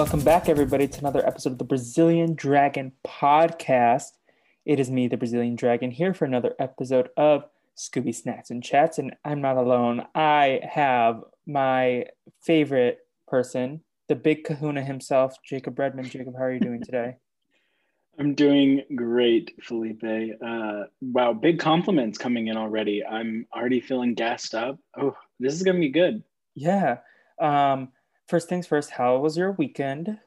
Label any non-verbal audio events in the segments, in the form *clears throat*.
Welcome back, everybody, to another episode of the Brazilian Dragon podcast. It is me, the Brazilian Dragon, here for another episode of Scooby Snacks and Chats. And I'm not alone. I have my favorite person, the big kahuna himself, Jacob Redman. Jacob, how are you doing today? *laughs* I'm doing great, Felipe. Uh, wow, big compliments coming in already. I'm already feeling gassed up. Oh, this is going to be good. Yeah. Um, first things first, how was your weekend?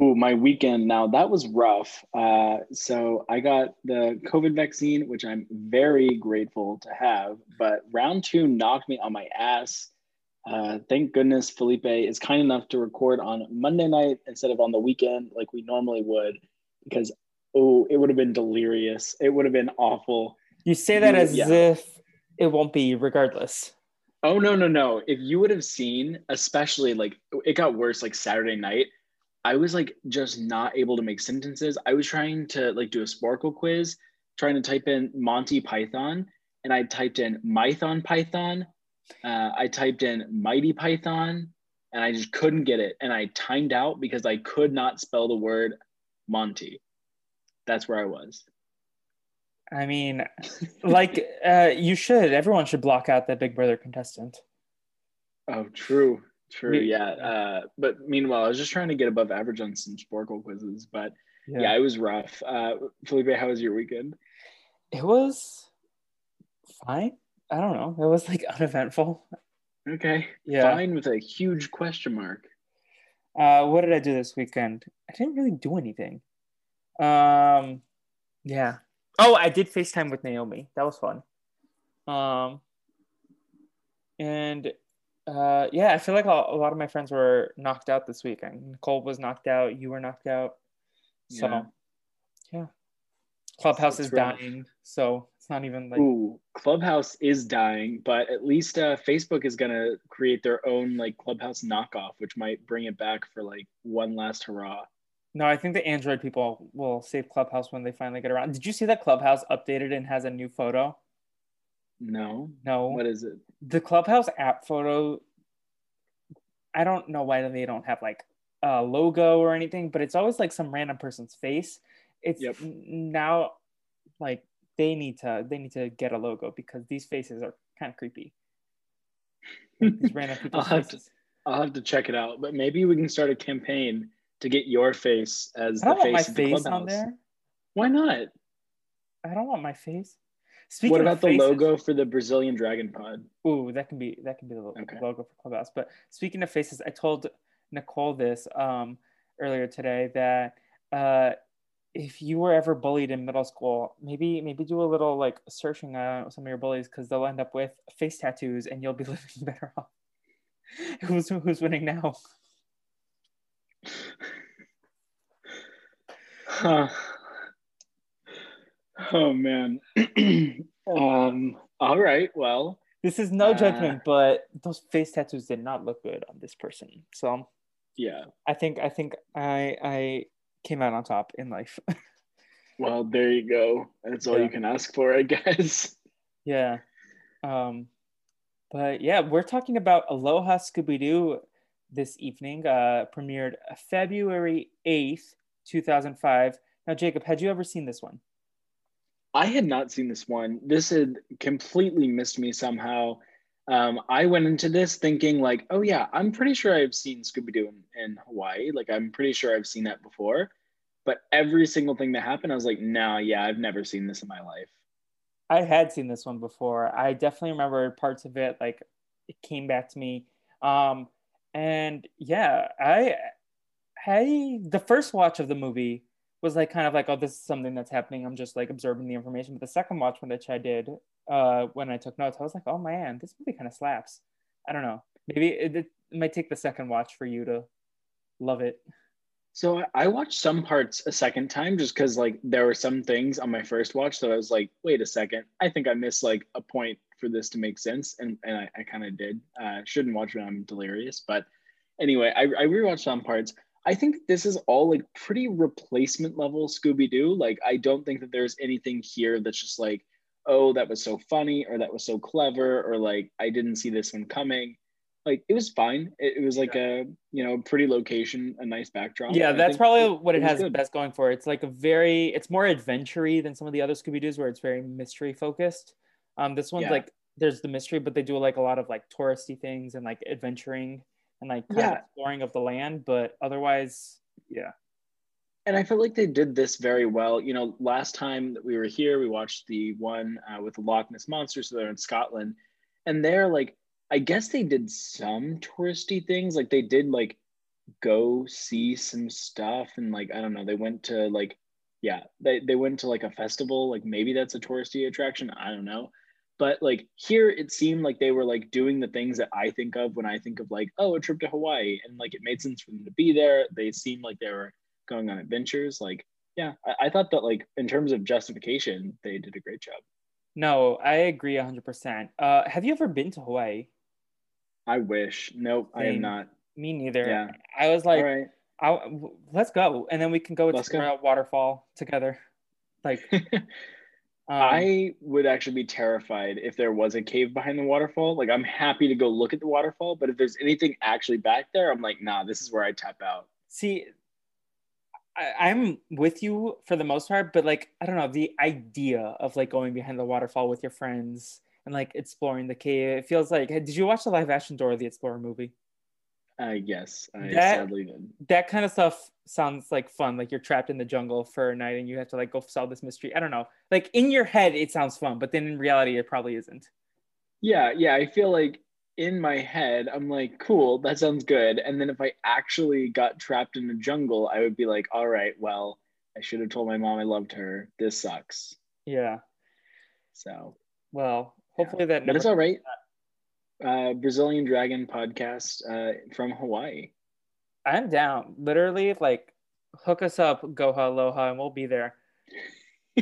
Oh, my weekend. Now that was rough. Uh, so I got the COVID vaccine, which I'm very grateful to have. But round two knocked me on my ass. Uh, thank goodness Felipe is kind enough to record on Monday night instead of on the weekend like we normally would, because oh, it would have been delirious. It would have been awful. You say that as yeah. if it won't be, regardless. Oh no no no! If you would have seen, especially like it got worse like Saturday night. I was like just not able to make sentences. I was trying to like do a Sporcle quiz, trying to type in Monty Python, and I typed in Mython Python. Uh, I typed in Mighty Python, and I just couldn't get it. And I timed out because I could not spell the word Monty. That's where I was. I mean, like uh, you should. Everyone should block out the Big Brother contestant. Oh, true, true, yeah. Uh, but meanwhile, I was just trying to get above average on some Sporcle quizzes. But yeah, yeah it was rough. Uh, Felipe, how was your weekend? It was fine. I don't know. It was like *laughs* uneventful. Okay. Yeah. Fine with a huge question mark. Uh, what did I do this weekend? I didn't really do anything. Um, yeah, Oh, I did FaceTime with Naomi. That was fun. Um, and uh, yeah, I feel like a, a lot of my friends were knocked out this weekend. Nicole was knocked out. You were knocked out. So, yeah. yeah. Clubhouse That's is rough. dying. So it's not even like. Ooh, Clubhouse is dying, but at least uh, Facebook is going to create their own like Clubhouse knockoff, which might bring it back for like one last hurrah. No, I think the Android people will save Clubhouse when they finally get around. Did you see that Clubhouse updated and has a new photo? No. No. What is it? The Clubhouse app photo. I don't know why they don't have like a logo or anything, but it's always like some random person's face. It's yep. now like they need to they need to get a logo because these faces are kind of creepy. these random *laughs* people's I'll faces. To, I'll have to check it out, but maybe we can start a campaign to get your face as the face of the face on there. Why not? I don't want my face. Speaking what about the faces, logo for the Brazilian Dragon Pod? Ooh, that can be that can be the okay. logo for Clubhouse. But speaking of faces, I told Nicole this um, earlier today that uh, if you were ever bullied in middle school, maybe maybe do a little like searching on some of your bullies because they'll end up with face tattoos and you'll be *laughs* living better off. who's who's winning now? *laughs* huh. Oh man. *clears throat* um. All right. Well, this is no uh, judgment, but those face tattoos did not look good on this person. So, yeah, I think I think I I came out on top in life. *laughs* well, there you go. That's all yeah. you can ask for, I guess. Yeah. Um. But yeah, we're talking about Aloha Scooby Doo this evening, uh, premiered February 8th, 2005. Now, Jacob, had you ever seen this one? I had not seen this one. This had completely missed me somehow. Um, I went into this thinking, like, oh, yeah, I'm pretty sure I've seen Scooby Doo in, in, Hawaii. Like, I'm pretty sure I've seen that before. But every single thing that happened, I was like, no, yeah, I've never seen this in my life. I had seen this one before. I definitely remember parts of it. Like it came back to me. Um, and yeah, I, I the first watch of the movie was like kind of like, oh, this is something that's happening. I'm just like observing the information. But the second watch, which I did, uh, when I took notes, I was like, oh man, this movie kind of slaps. I don't know. Maybe it, it might take the second watch for you to love it. So I watched some parts a second time just because like there were some things on my first watch that I was like, wait a second, I think I missed like a point for this to make sense, and and I, I kind of did. Uh, shouldn't watch when I'm delirious, but anyway, I, I rewatched some parts. I think this is all like pretty replacement level Scooby Doo. Like I don't think that there's anything here that's just like, oh, that was so funny or that was so clever or like I didn't see this one coming like it was fine. It, it was like yeah. a you know pretty location, a nice backdrop. Yeah, that's probably it, what it, it has good. best going for. It's like a very, it's more adventure than some of the other Scooby Doo's where it's very mystery focused. Um, this one's yeah. like there's the mystery, but they do like a lot of like touristy things and like adventuring and like yeah. exploring of the land. But otherwise, yeah. And I feel like they did this very well. You know, last time that we were here, we watched the one uh, with the Loch Ness monster, so they're in Scotland, and they're like I guess they did some touristy things. Like they did like go see some stuff and like I don't know, they went to like yeah, they, they went to like a festival, like maybe that's a touristy attraction. I don't know. But like here it seemed like they were like doing the things that I think of when I think of like, oh, a trip to Hawaii. And like it made sense for them to be there. They seemed like they were going on adventures. Like, yeah, I, I thought that like in terms of justification, they did a great job. No, I agree 100%. Uh, have you ever been to Hawaii? I wish. Nope, Same. I am not. Me neither. Yeah. I was like, right. I, let's go, and then we can go to go. waterfall together. Like, *laughs* um, I would actually be terrified if there was a cave behind the waterfall. Like, I'm happy to go look at the waterfall, but if there's anything actually back there, I'm like, nah, this is where I tap out. See, I, am with you for the most part, but like, I don't know, the idea of like going behind the waterfall with your friends and like exploring the cave. It feels like. Did you watch the live action Dora the Explorer movie? Uh, yes, I that, sadly did. That kind of stuff sounds like fun. Like you're trapped in the jungle for a night and you have to like go solve this mystery. I don't know. Like in your head, it sounds fun, but then in reality, it probably isn't. Yeah, yeah. I feel like in my head, I'm like, cool, that sounds good. And then if I actually got trapped in the jungle, I would be like, all right, well, I should have told my mom I loved her. This sucks. Yeah. So. Well, Hopefully that. But it's all right. Uh, Brazilian Dragon podcast uh, from Hawaii. I'm down. Literally, like, hook us up, Goha Aloha, and we'll be there. *laughs*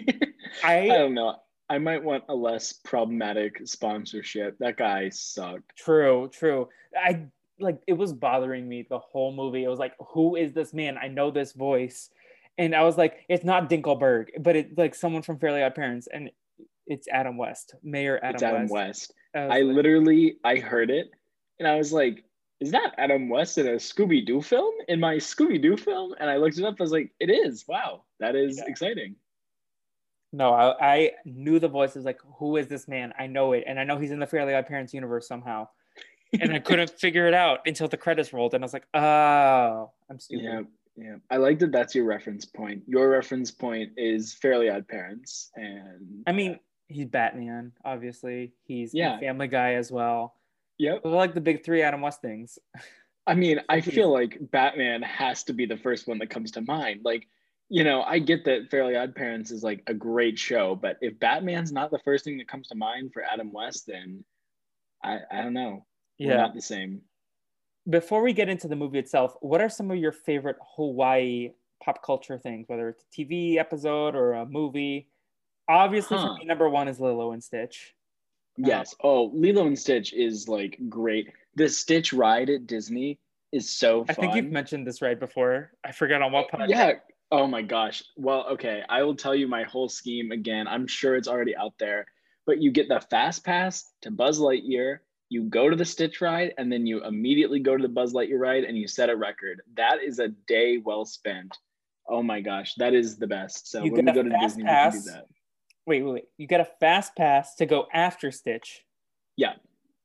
I, I don't know. I might want a less problematic sponsorship. That guy sucked. True, true. I like it was bothering me the whole movie. It was like, who is this man? I know this voice. And I was like, it's not Dinkleberg, but it's like someone from Fairly Odd Parents. And it's Adam West, Mayor Adam, it's Adam West. West. I, I like, literally I heard it and I was like, is that Adam West in a Scooby Doo film? In my Scooby Doo film? And I looked it up. I was like, it is. Wow, that is yeah. exciting. No, I, I knew the voice. I was like, who is this man? I know it, and I know he's in the Fairly Odd Parents universe somehow. and I couldn't *laughs* figure it out until the credits rolled, and I was like, oh, I'm stupid. Yeah, yeah. I like that. That's your reference point. Your reference point is Fairly Odd Parents, and I mean, he's Batman, obviously. He's yeah. Family Guy as well. Yep. I like the big three Adam West things. I mean, I *laughs* feel like Batman has to be the first one that comes to mind. Like, you know, I get that Fairly Odd Parents is like a great show, but if Batman's not the first thing that comes to mind for Adam West, then I, I don't know. Yeah. We're not the same. Before we get into the movie itself, what are some of your favorite Hawaii pop culture things, whether it's a TV episode or a movie? Obviously, huh. me, number one is Lilo and Stitch. Yes. Um, oh, Lilo and Stitch is like great. The Stitch ride at Disney is so fun. I think you've mentioned this ride before. I forget on what podcast. Yeah. Oh my gosh. Well, okay. I will tell you my whole scheme again. I'm sure it's already out there, but you get the fast pass to Buzz Lightyear. You go to the Stitch ride, and then you immediately go to the Buzz Lightyear ride, and you set a record. That is a day well spent. Oh my gosh, that is the best. So you when we go to Disney, pass. we can do that Wait, wait, wait. You get a fast pass to go after Stitch. Yeah.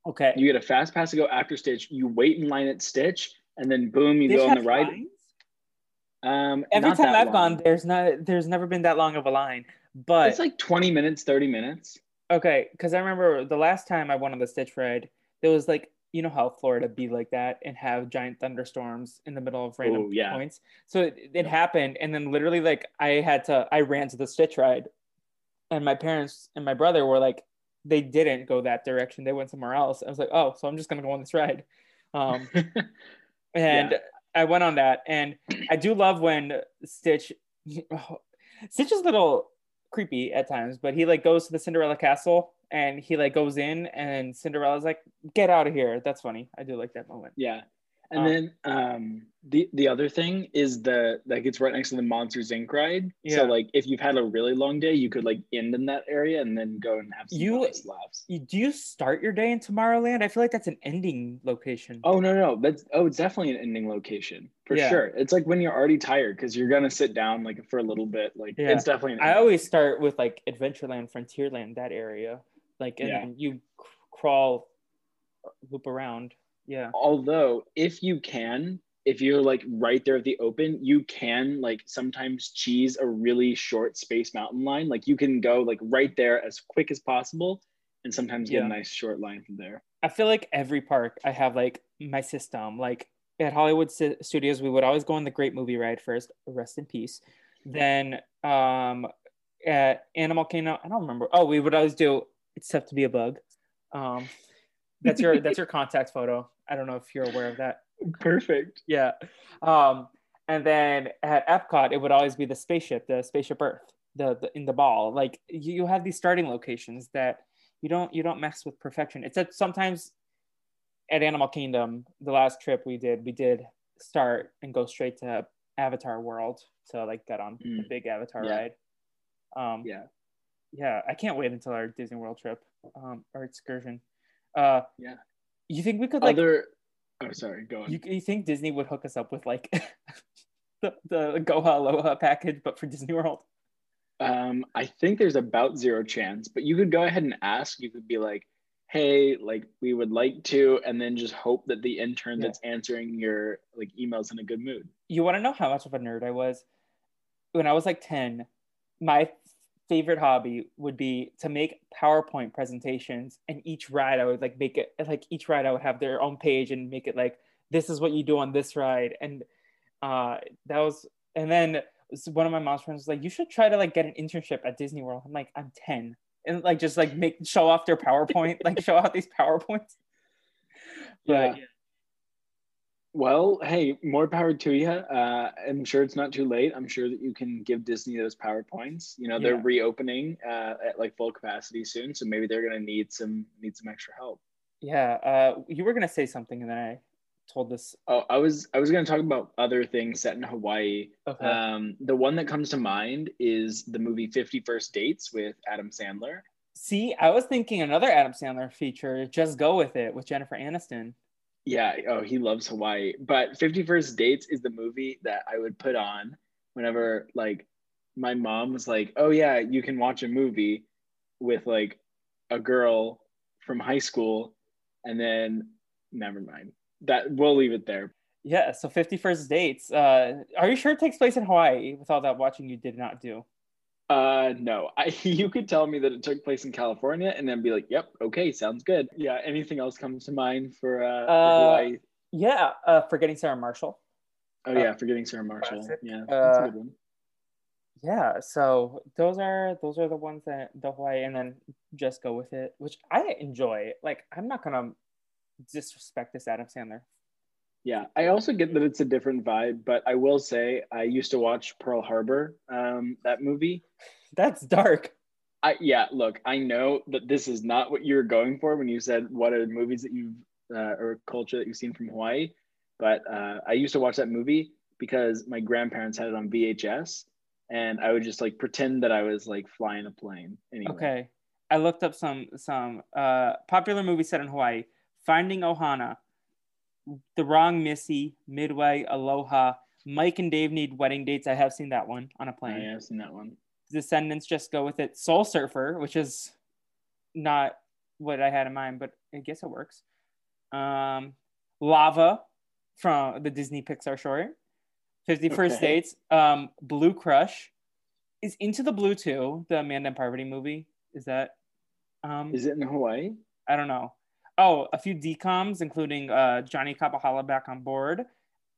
Okay. You get a fast pass to go after Stitch. You wait in line at Stitch, and then boom, you Stitch go on the ride. Lines? Um, Every time I've long. gone, there's not there's never been that long of a line. But it's like 20 minutes, 30 minutes. okay, because I remember the last time I went on the Stitch ride, there was like you know how Florida be like that and have giant thunderstorms in the middle of random Oh, yeah. points. So it, it Yeah. happened, and then literally like I had to I ran to the Stitch ride, and my parents and my brother were like they didn't go that direction. They went somewhere else. I was like, oh, so I'm just gonna go on this ride. Um, *laughs* and I went on that, and I do love when Stitch. *sighs* Stitch is a little creepy at times, but he like goes to the Cinderella castle and he like goes in, and Cinderella's like, "Get out of here." That's funny. I do like that moment. yeah. And Um, then um, the the other thing is the like it's right next to the Monsters Inc. ride. Yeah. So like if you've had a really long day, you could like end in that area and then go and have some You- nice laughs. You, do you start your day in Tomorrowland? I feel like that's an ending location. Oh no no that's oh it's definitely an ending location for Yeah. sure. It's like when you're already tired because you're gonna sit down like for a little bit. Like Yeah. it's definitely. An I always start with like Adventureland, Frontierland, that area, like, and Yeah. you c- crawl, loop around. Yeah. although if you can if you're like right there at the open you can like sometimes cheese a really short space mountain line like you can go like right there as quick as possible and sometimes get Yeah. a nice short line from there I feel like every park I have like my system. Like at Hollywood Studios, we would always go on the Great Movie Ride first, rest in peace. Then um, at Animal Kingdom, I don't remember. Oh, we would always do "It's Tough to Be a Bug." Um, that's your that's *laughs* your contact photo. I don't know if you're aware of that. perfect Yeah. Um, and then at Epcot, it would always be the spaceship, the spaceship Earth, the, the in the ball. Like you, you have these starting locations that you don't you don't mess with perfection. It's that sometimes at Animal Kingdom, the last trip we did, we did start and go straight to Avatar World to like get on the Mm. big Avatar Yeah. ride. Um, yeah yeah, I can't wait until our Disney World trip um, or excursion. Uh, Yeah. You think we could like other oh sorry go on you, you think Disney would hook us up with like *laughs* the, the Goha Aloha package, but for Disney World? um i think there's about zero chance but you could go ahead and ask you could be like hey like we would like to and then just hope that the intern Yeah. that's answering your like emails in a good mood You want to know how much of a nerd I was? When I was like 10, my favorite hobby would be to make PowerPoint presentations and each ride I would like make it like each ride I would have their own page and make it like this is what you do on this ride and uh that was and then one of my mom's friends was like you should try to like get an internship at Disney World. I'm like I'm 10 and like just like make show off their PowerPoint like show off these *laughs* PowerPoints. But Yeah. Well, hey, more power to you. Uh, I'm sure it's not too late. I'm sure that you can give Disney those PowerPoints. You know, they're Yeah. reopening uh, at like full capacity soon, so maybe they're gonna need some need some extra help. Yeah, uh, you were gonna say something, and then I told this. Oh, I was I was gonna talk about other things set in Hawaii. Okay. Um, the one that comes to mind is the movie Fifty First Dates with Adam Sandler. See, I was thinking another Adam Sandler feature. Just go with it with Jennifer Aniston. Yeah. Oh, he loves Hawaii. But 51st Dates is the movie that I would put on whenever like my mom was like, "Oh yeah, you can watch a movie with like a girl from high school," and then never mind. That we'll leave it there. Yeah. So Fifty First Dates. Uh, are you sure it takes place in Hawaii? With all that watching you did not do. Uh, no, I *laughs* you could tell me that it took place in California, and then be like, "Yep, okay, sounds good." Yeah. Anything else comes to mind for uh, Uh, Hawaii? Yeah. Uh, forgetting Sarah Marshall. Oh yeah, forgetting Sarah Marshall. classic. Yeah, that's a Uh, good one. Yeah. So those are those are the ones that the Hawaii, and then just go with it, which I enjoy. Like I'm not gonna disrespect this Adam Sandler. Yeah, I also get that it's a different vibe, but I will say I used to watch Pearl Harbor, um, that movie. That's dark. I yeah, look, I know that this is not what you were going for when you said what are the movies that you've uh, or culture that you've seen from Hawaii, but uh, I used to watch that movie because my grandparents had it on VHS, and I would just like pretend that I was like flying a plane. Anyway. Okay. I looked up some some uh, popular movies set in Hawaii. Finding Ohana, The Wrong Missy, Midway, Aloha, Mike and Dave Need Wedding Dates. I have seen that one on a Oh, plane. yeah, I've seen that one. Descendants, Just Go With It. Soul Surfer, which is not what I had in mind, but I guess it works. Um, Lava from the Disney Pixar short. Fifty First Okay. Dates, um, Blue Crush, is Into the Blue too the Amanda and Parvati movie? Is that? Um, Is it in Hawaii? I don't know. Oh, a few decoms, including uh, Johnny Kapahala back on board,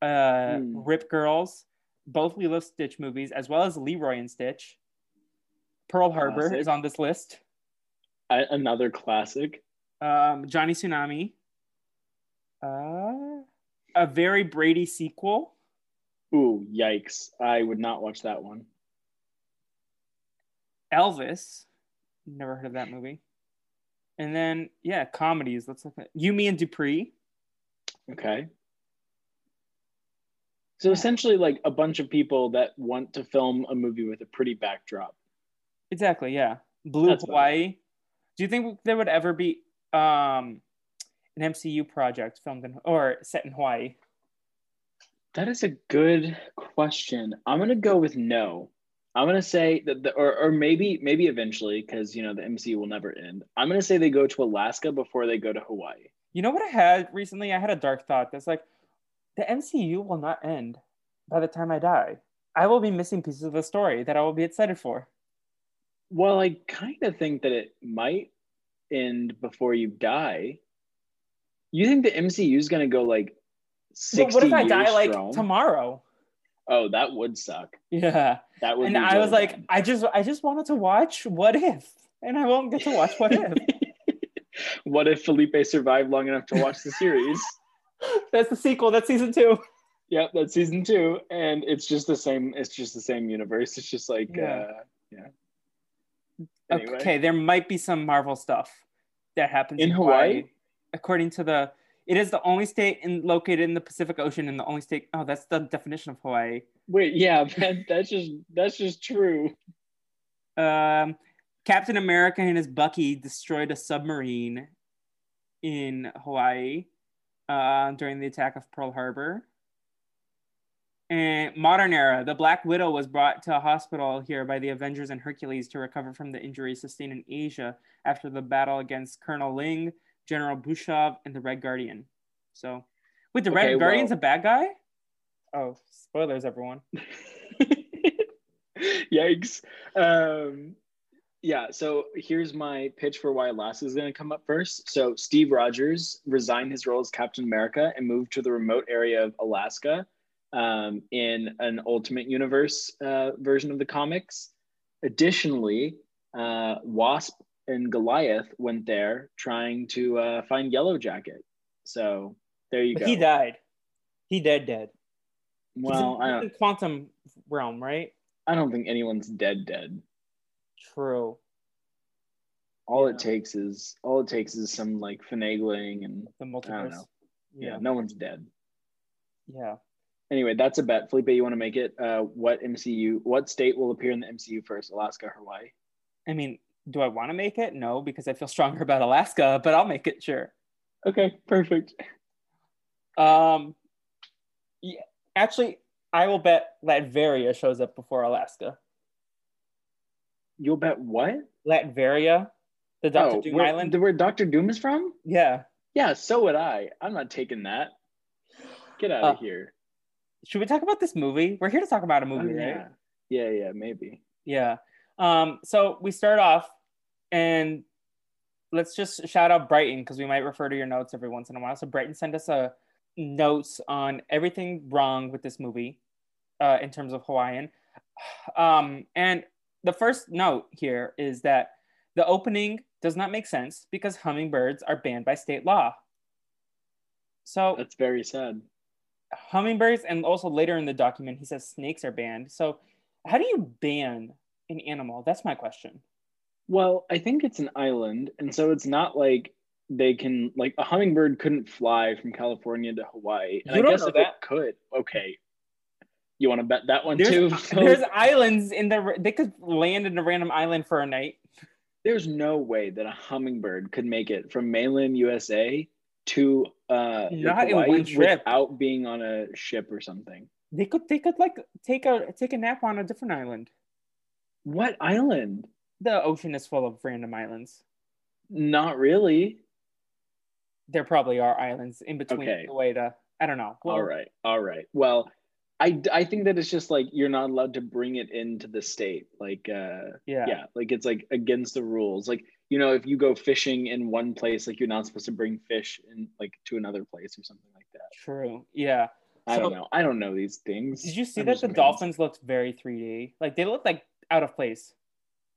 uh, Hmm. Rip Girls, both Lilo Stitch movies, as well as Leroy and Stitch. Pearl Harbor Classic. is on this list. I, another classic. Um, Johnny Tsunami. Uh, a very Brady sequel. Ooh, yikes! I would not watch that one. Elvis. Never heard of that movie. And then, yeah, comedies. Let's look at You, Me, and Dupree. Okay. So essentially, like a bunch of people that want to film a movie with a pretty backdrop. Exactly, yeah. Blue That's Hawaii. Do you think there would ever be um an MCU project filmed in or set in Hawaii? That is a good question. I'm gonna go with no. I'm gonna say that, the, or or maybe maybe eventually, because you know the MCU will never end. I'm gonna say they go to Alaska before they go to Hawaii. You know what I had recently? I had a dark thought that's like the MCU will not end by the time I die. I will be missing pieces of the story that I will be excited for. Well, I kind of think that it might end before you die. You think the MCU is gonna go like But sixty what if I die like tomorrow? Oh, that would suck. Yeah. That would. And I was like. I just I just wanted to watch What If. And I won't get to watch What If. *laughs* what if Felipe survived long enough to watch the series? *laughs* That's the sequel. That's season two. yep, that's season two, and it's just the same. It's just the same universe. It's just like, Yeah. uh, yeah. Anyway. Okay, there might be some Marvel stuff that happens In Hawaii? According to the, it is the only state in, located in the Pacific Ocean and the only state. Oh, that's the definition of Hawaii. Wait, yeah, *laughs* that, that's just that's just true. Um, Captain America and his Bucky destroyed a submarine in Hawaii uh, during the attack of Pearl Harbor. And modern era, the Black Widow was brought to a hospital here by the Avengers and Hercules to recover from the injuries sustained in Asia after the battle against Colonel Ling, General Bushov, and the Red Guardian. So, wait, the Okay, Red Guardian's well- a bad guy? Oh, spoilers, everyone. *laughs* Yikes. Um, yeah, so here's my pitch for why Alaska is going to come up first. So Steve Rogers resigned his role as Captain America and moved to the remote area of Alaska um, in an Ultimate Universe uh, version of the comics. Additionally, uh, Wasp and Goliath went there trying to uh, find Yellow Jacket. So there you But go. he died. He dead, dead. He's in- Well, I don't, in quantum realm, right? I don't think anyone's dead dead. True. all Yeah. it takes is all it takes is some like finagling and The multiverse. Yeah. yeah, no one's dead. Yeah. Anyway, that's a bet. Felipe, you want to make it? Uh, what MCU? What state will appear in the MCU first? Alaska, Hawaii. I mean, do I want to make it? No, because I feel stronger about Alaska, but I'll make it sure. Okay, perfect. Um, yeah, actually, I will bet Latveria shows up before Alaska. You'll bet what? Latveria, the Doctor oh, Doom where, Island. the- where Doctor Doom is from? yeah. Yeah, so would I. I'm not taking that. Get out of Uh, here. Should we talk about this movie? We're here to talk about a Oh, movie, yeah. right? yeah, yeah, maybe. Yeah. Um, so we start off and let's just shout out Brighton because we might refer to your notes every once in a while. So Brighton sent us a notes on everything wrong with this movie uh, in terms of Hawaiian. *sighs* Um, and the first note here is that the opening does not make sense because hummingbirds are banned by state law. So That's very sad. hummingbirds and also later in the document he says snakes are banned so how do you ban an animal that's my question Well, I think it's an island, and so it's not like they can like a hummingbird couldn't fly from California to Hawaii. And You I don't guess know if that. it could, okay. You want to bet that one there's, too? *laughs* there's islands in the they could land in a random island for a night There's no way that a hummingbird could make it from mainland USA to uh, Not in one trip. without being on a ship or something. they could they could like take a take a nap on a different island What island? The ocean is full of random islands Not really. there probably are islands in between Okay. the way to i don't know Well, all right, all right. Well, I, I think that it's just like you're not allowed to bring it into the state. Like, uh, Yeah. yeah, like it's like against the rules. Like, you know, if you go fishing in one place, like you're not supposed to bring fish in like to another place or something like that. True. Yeah. I So- don't know. I don't know these things. Did you see I'm that the amazed. dolphins looked very 3D? Like they looked like out of place.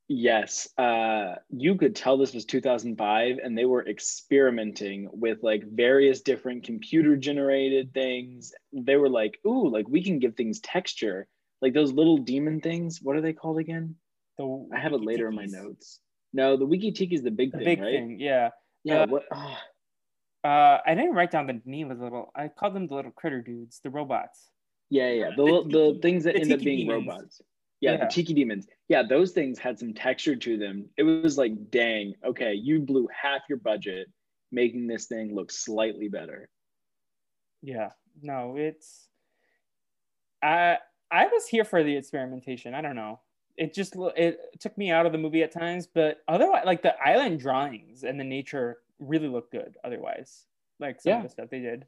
Yes. Uh, you could tell this was 2005 and they were experimenting with like various different computer generated things. They were like, ooh, like we can give things texture. Like those little demon things. What are they called again? The I have it later in my notes. No, the Wiki Tiki is the big The thing, big right? thing, yeah. Yeah. Uh, what? ah, Uh, I didn't write down the name of the little. I called them the little critter dudes, the robots. yeah, yeah. The, the the, the things that the end up being demons. robots. Yeah, Yeah. the tiki demons. Yeah, those things had some texture to them. It was like, dang, okay, you blew half your budget making this thing look slightly better. Yeah, no, it's. I I was here for the experimentation. I don't know. It just it took me out of the movie at times, but otherwise, like the island drawings and the nature really looked good. Otherwise, like some Yeah. of the stuff they did.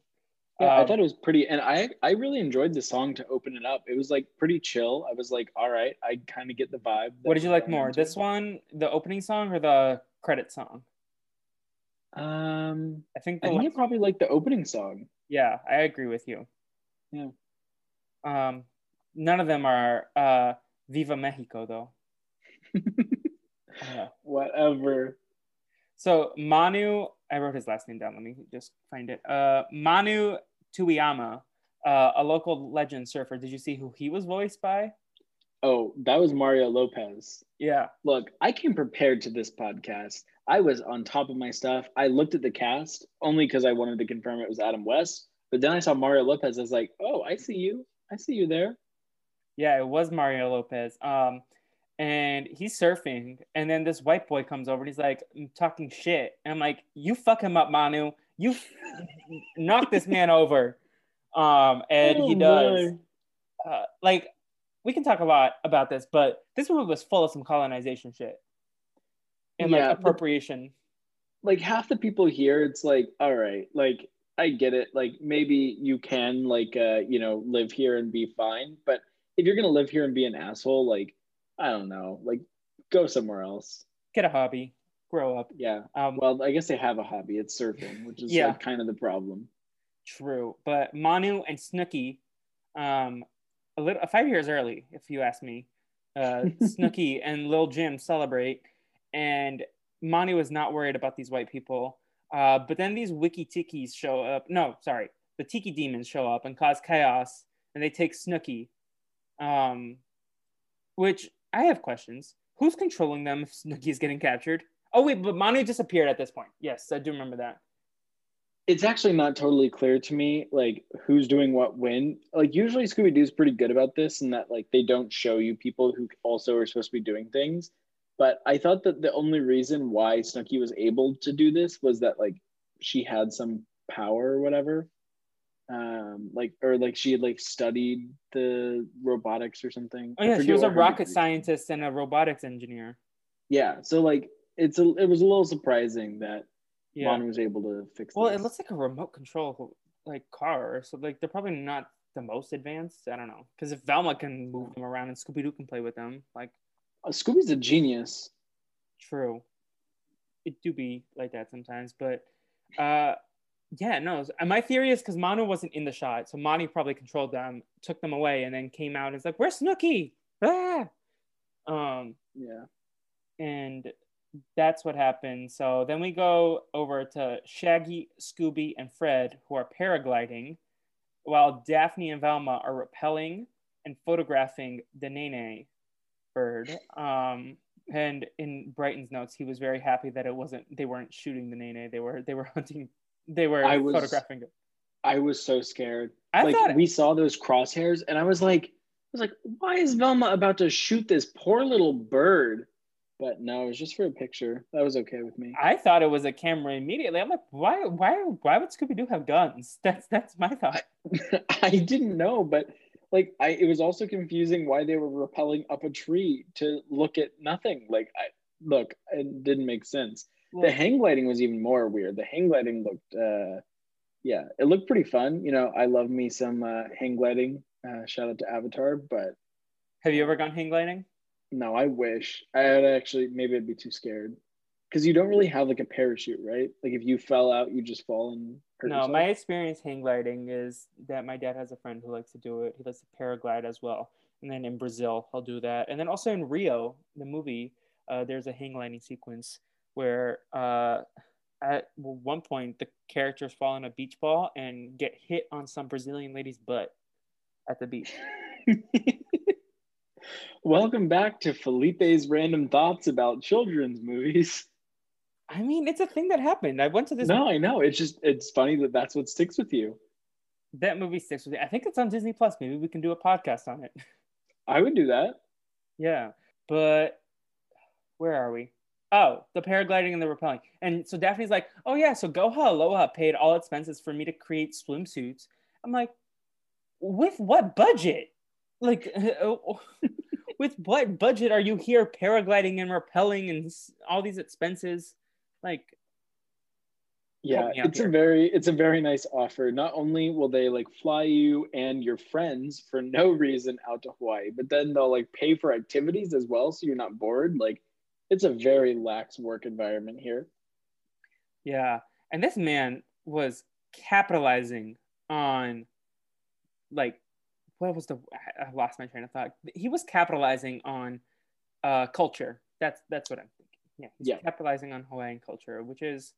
Yeah, I Um, thought it was pretty, and I I really enjoyed the song to open it up. It was like pretty chill. I was like, all right, I kind of get the vibe. What did you like more, this one, the opening song, or the credit song? Um, I think I think last- probably like the opening song. yeah, I agree with you. Yeah. Um, none of them are uh, Viva Mexico though. *laughs* Uh, Whatever. So Manu, I wrote his last name down. Let me just find it. Uh, Manu Tuiyama, uh, a local legend surfer. Did you see who he was voiced by? Oh, that was Mario Lopez. Yeah, Look, I came prepared to this podcast. I was on top of my stuff. I looked at the cast only because I wanted to confirm it was Adam West. But then I saw Mario Lopez. I was like, oh, I see you. I see you there. yeah, it was Mario Lopez. Um, and he's surfing, and then this white boy comes over and he's like "I'm talking shit, and I'm like, you fuck him up, Manu. You knock this man over. Um, and he Oh, does. uh, like we can talk a lot about this, but this movie was full of some colonization shit and Yeah, like but- appropriation. Like half the people here, it's like, all right, like I get it. Like maybe you can like uh, you know, live here and be fine. But if you're gonna live here and be an asshole, like, I don't know, like go somewhere else. Get a hobby, grow up. Yeah. Um, Well, I guess they have a hobby. It's surfing, which is Yeah. like kind of the problem. true, but Manu and Snooky, um, a little five years early, if you ask me. Uh, *laughs* Snooky and Lil Jim celebrate, and Manu is not worried about these white people. Uh, but then these wiki tikis show up. No, sorry, the tiki demons show up and cause chaos, and they take Snooky. Um, which I have questions. Who's controlling them if Snooky is getting captured? Oh wait, but Manu disappeared at this point. Yes, I do remember that. It's actually not totally clear to me, like who's doing what when. Like usually Scooby Doo's pretty good about this, and that like they don't show you people who also are supposed to be doing things. But I thought that the only reason why Snooky was able to do this was that like she had some power or whatever. Um, like or like she had like studied the robotics or something. Oh yeah, she was a rocket scientist and a robotics engineer. Yeah, so like it's a it was a little surprising that Yeah. Mon was able to fix. Well, this. it looks like a remote control like car, so like they're probably not the most advanced. I don't know, because if Velma can move them around and Scooby Doo can play with them, like Uh, Scooby's a genius. true, it do be like that sometimes. But uh, yeah, no. and My theory is because Manu wasn't in the shot, so Manu probably controlled them, took them away, and then came out and was like, "Where's Snooky?" Ah! Um, Yeah. and that's what happened. So then we go over to Shaggy, Scooby, and Fred, who are paragliding, while Daphne and Velma are rappelling and photographing the Nene bird. Um, and in Brighton's notes, he was very happy that it wasn't they weren't shooting the Nene; they were they were hunting, they were I was- photographing it. I was so scared. I like thought we saw those crosshairs, and I was like, I was like, why is Velma about to shoot this poor little bird? But no, it was just for a picture. That was okay with me. I thought it was a camera immediately. I'm like, why why why would Scooby Doo have guns? *laughs* That's that's my thought. *laughs* I didn't know, but like, I it was also confusing why they were rappelling up a tree to look at nothing. Like, I look, it didn't make sense. The hang gliding was even more weird. The hang gliding looked, uh, yeah, it looked pretty fun. You know, I love me some uh, hang gliding. Uh, shout out to Avatar, but Have you ever gone hang gliding? No, I wish I had actually. Maybe I'd be too scared because you don't really have like a parachute, right? Like if you fell out, you just fall and hurt No, yourself. my experience hang gliding is that my dad has a friend who likes to do it. He likes to paraglide as well. And then in Brazil, I'll do that. And then also in Rio, the movie, uh, there's a hang gliding sequence where uh, at one point the characters fall in a beach ball and get hit on some Brazilian lady's butt at the beach. *laughs* Welcome back to Felipe's random thoughts about children's movies. I mean, it's a thing that happened. I went to this. No, I know. It's just it's funny that that's what sticks with you. That movie sticks with me. I think it's on Disney Plus. Maybe we can do a podcast on it. I would do that. Yeah, but where are we? Oh, the paragliding and the rappelling. And so Daphne's like, oh yeah, so Goha Aloha paid all expenses for me to create swimsuits. I'm like, with what budget? Like, *laughs* oh, with what budget are you here paragliding and rappelling and all these expenses? Like, Yeah, it's here. a very it's a very nice offer. Not only will they like fly you and your friends for no reason out to Hawaii, but then they'll like pay for activities as well so you're not bored. Like it's a very lax work environment here. Yeah. And this man was capitalizing on like what was the I lost my train of thought. He was capitalizing on uh culture. That's that's what I'm thinking. Yeah. He's Yeah. capitalizing on Hawaiian culture, which is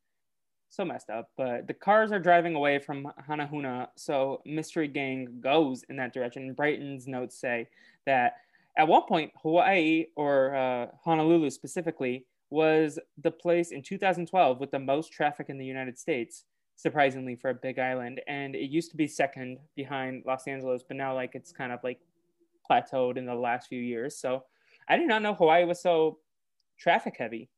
so messed up. But the cars are driving away from Hanahuna, so Mystery Gang goes in that direction. Brighton's notes say that at one point, Hawaii or uh, Honolulu specifically was the place in 2012 with the most traffic in the United States, surprisingly for a big island. And it used to be second behind Los Angeles, but now like it's kind of like plateaued in the last few years. So I did not know Hawaii was so traffic heavy.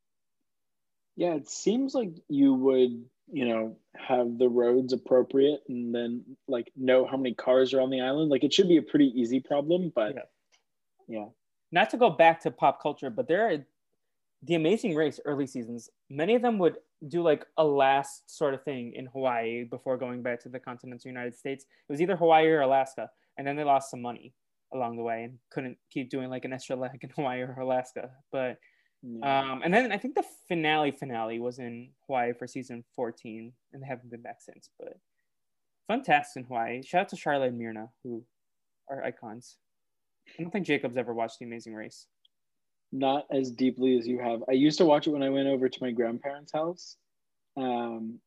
Yeah, it seems like you would, you know, have the roads appropriate and then like know how many cars are on the island. Like it should be a pretty easy problem, but Yeah. yeah. Not to go back to pop culture, but there are the Amazing Race early seasons. Many of them would do like a last sort of thing in Hawaii before going back to the continental United States. It was either Hawaii or Alaska, and then they lost some money along the way and couldn't keep doing like an extra *laughs* leg in Hawaii or Alaska. But yeah. um, and then I think the finale finale was in Hawaii for season 14, and they haven't been back since. But fun tasks in Hawaii. Shout out to Charlotte and Myrna, who are icons. I don't think Jacob's ever watched The Amazing Race. Not as deeply as you have. I used to watch it when I went over to my grandparents' house. Um,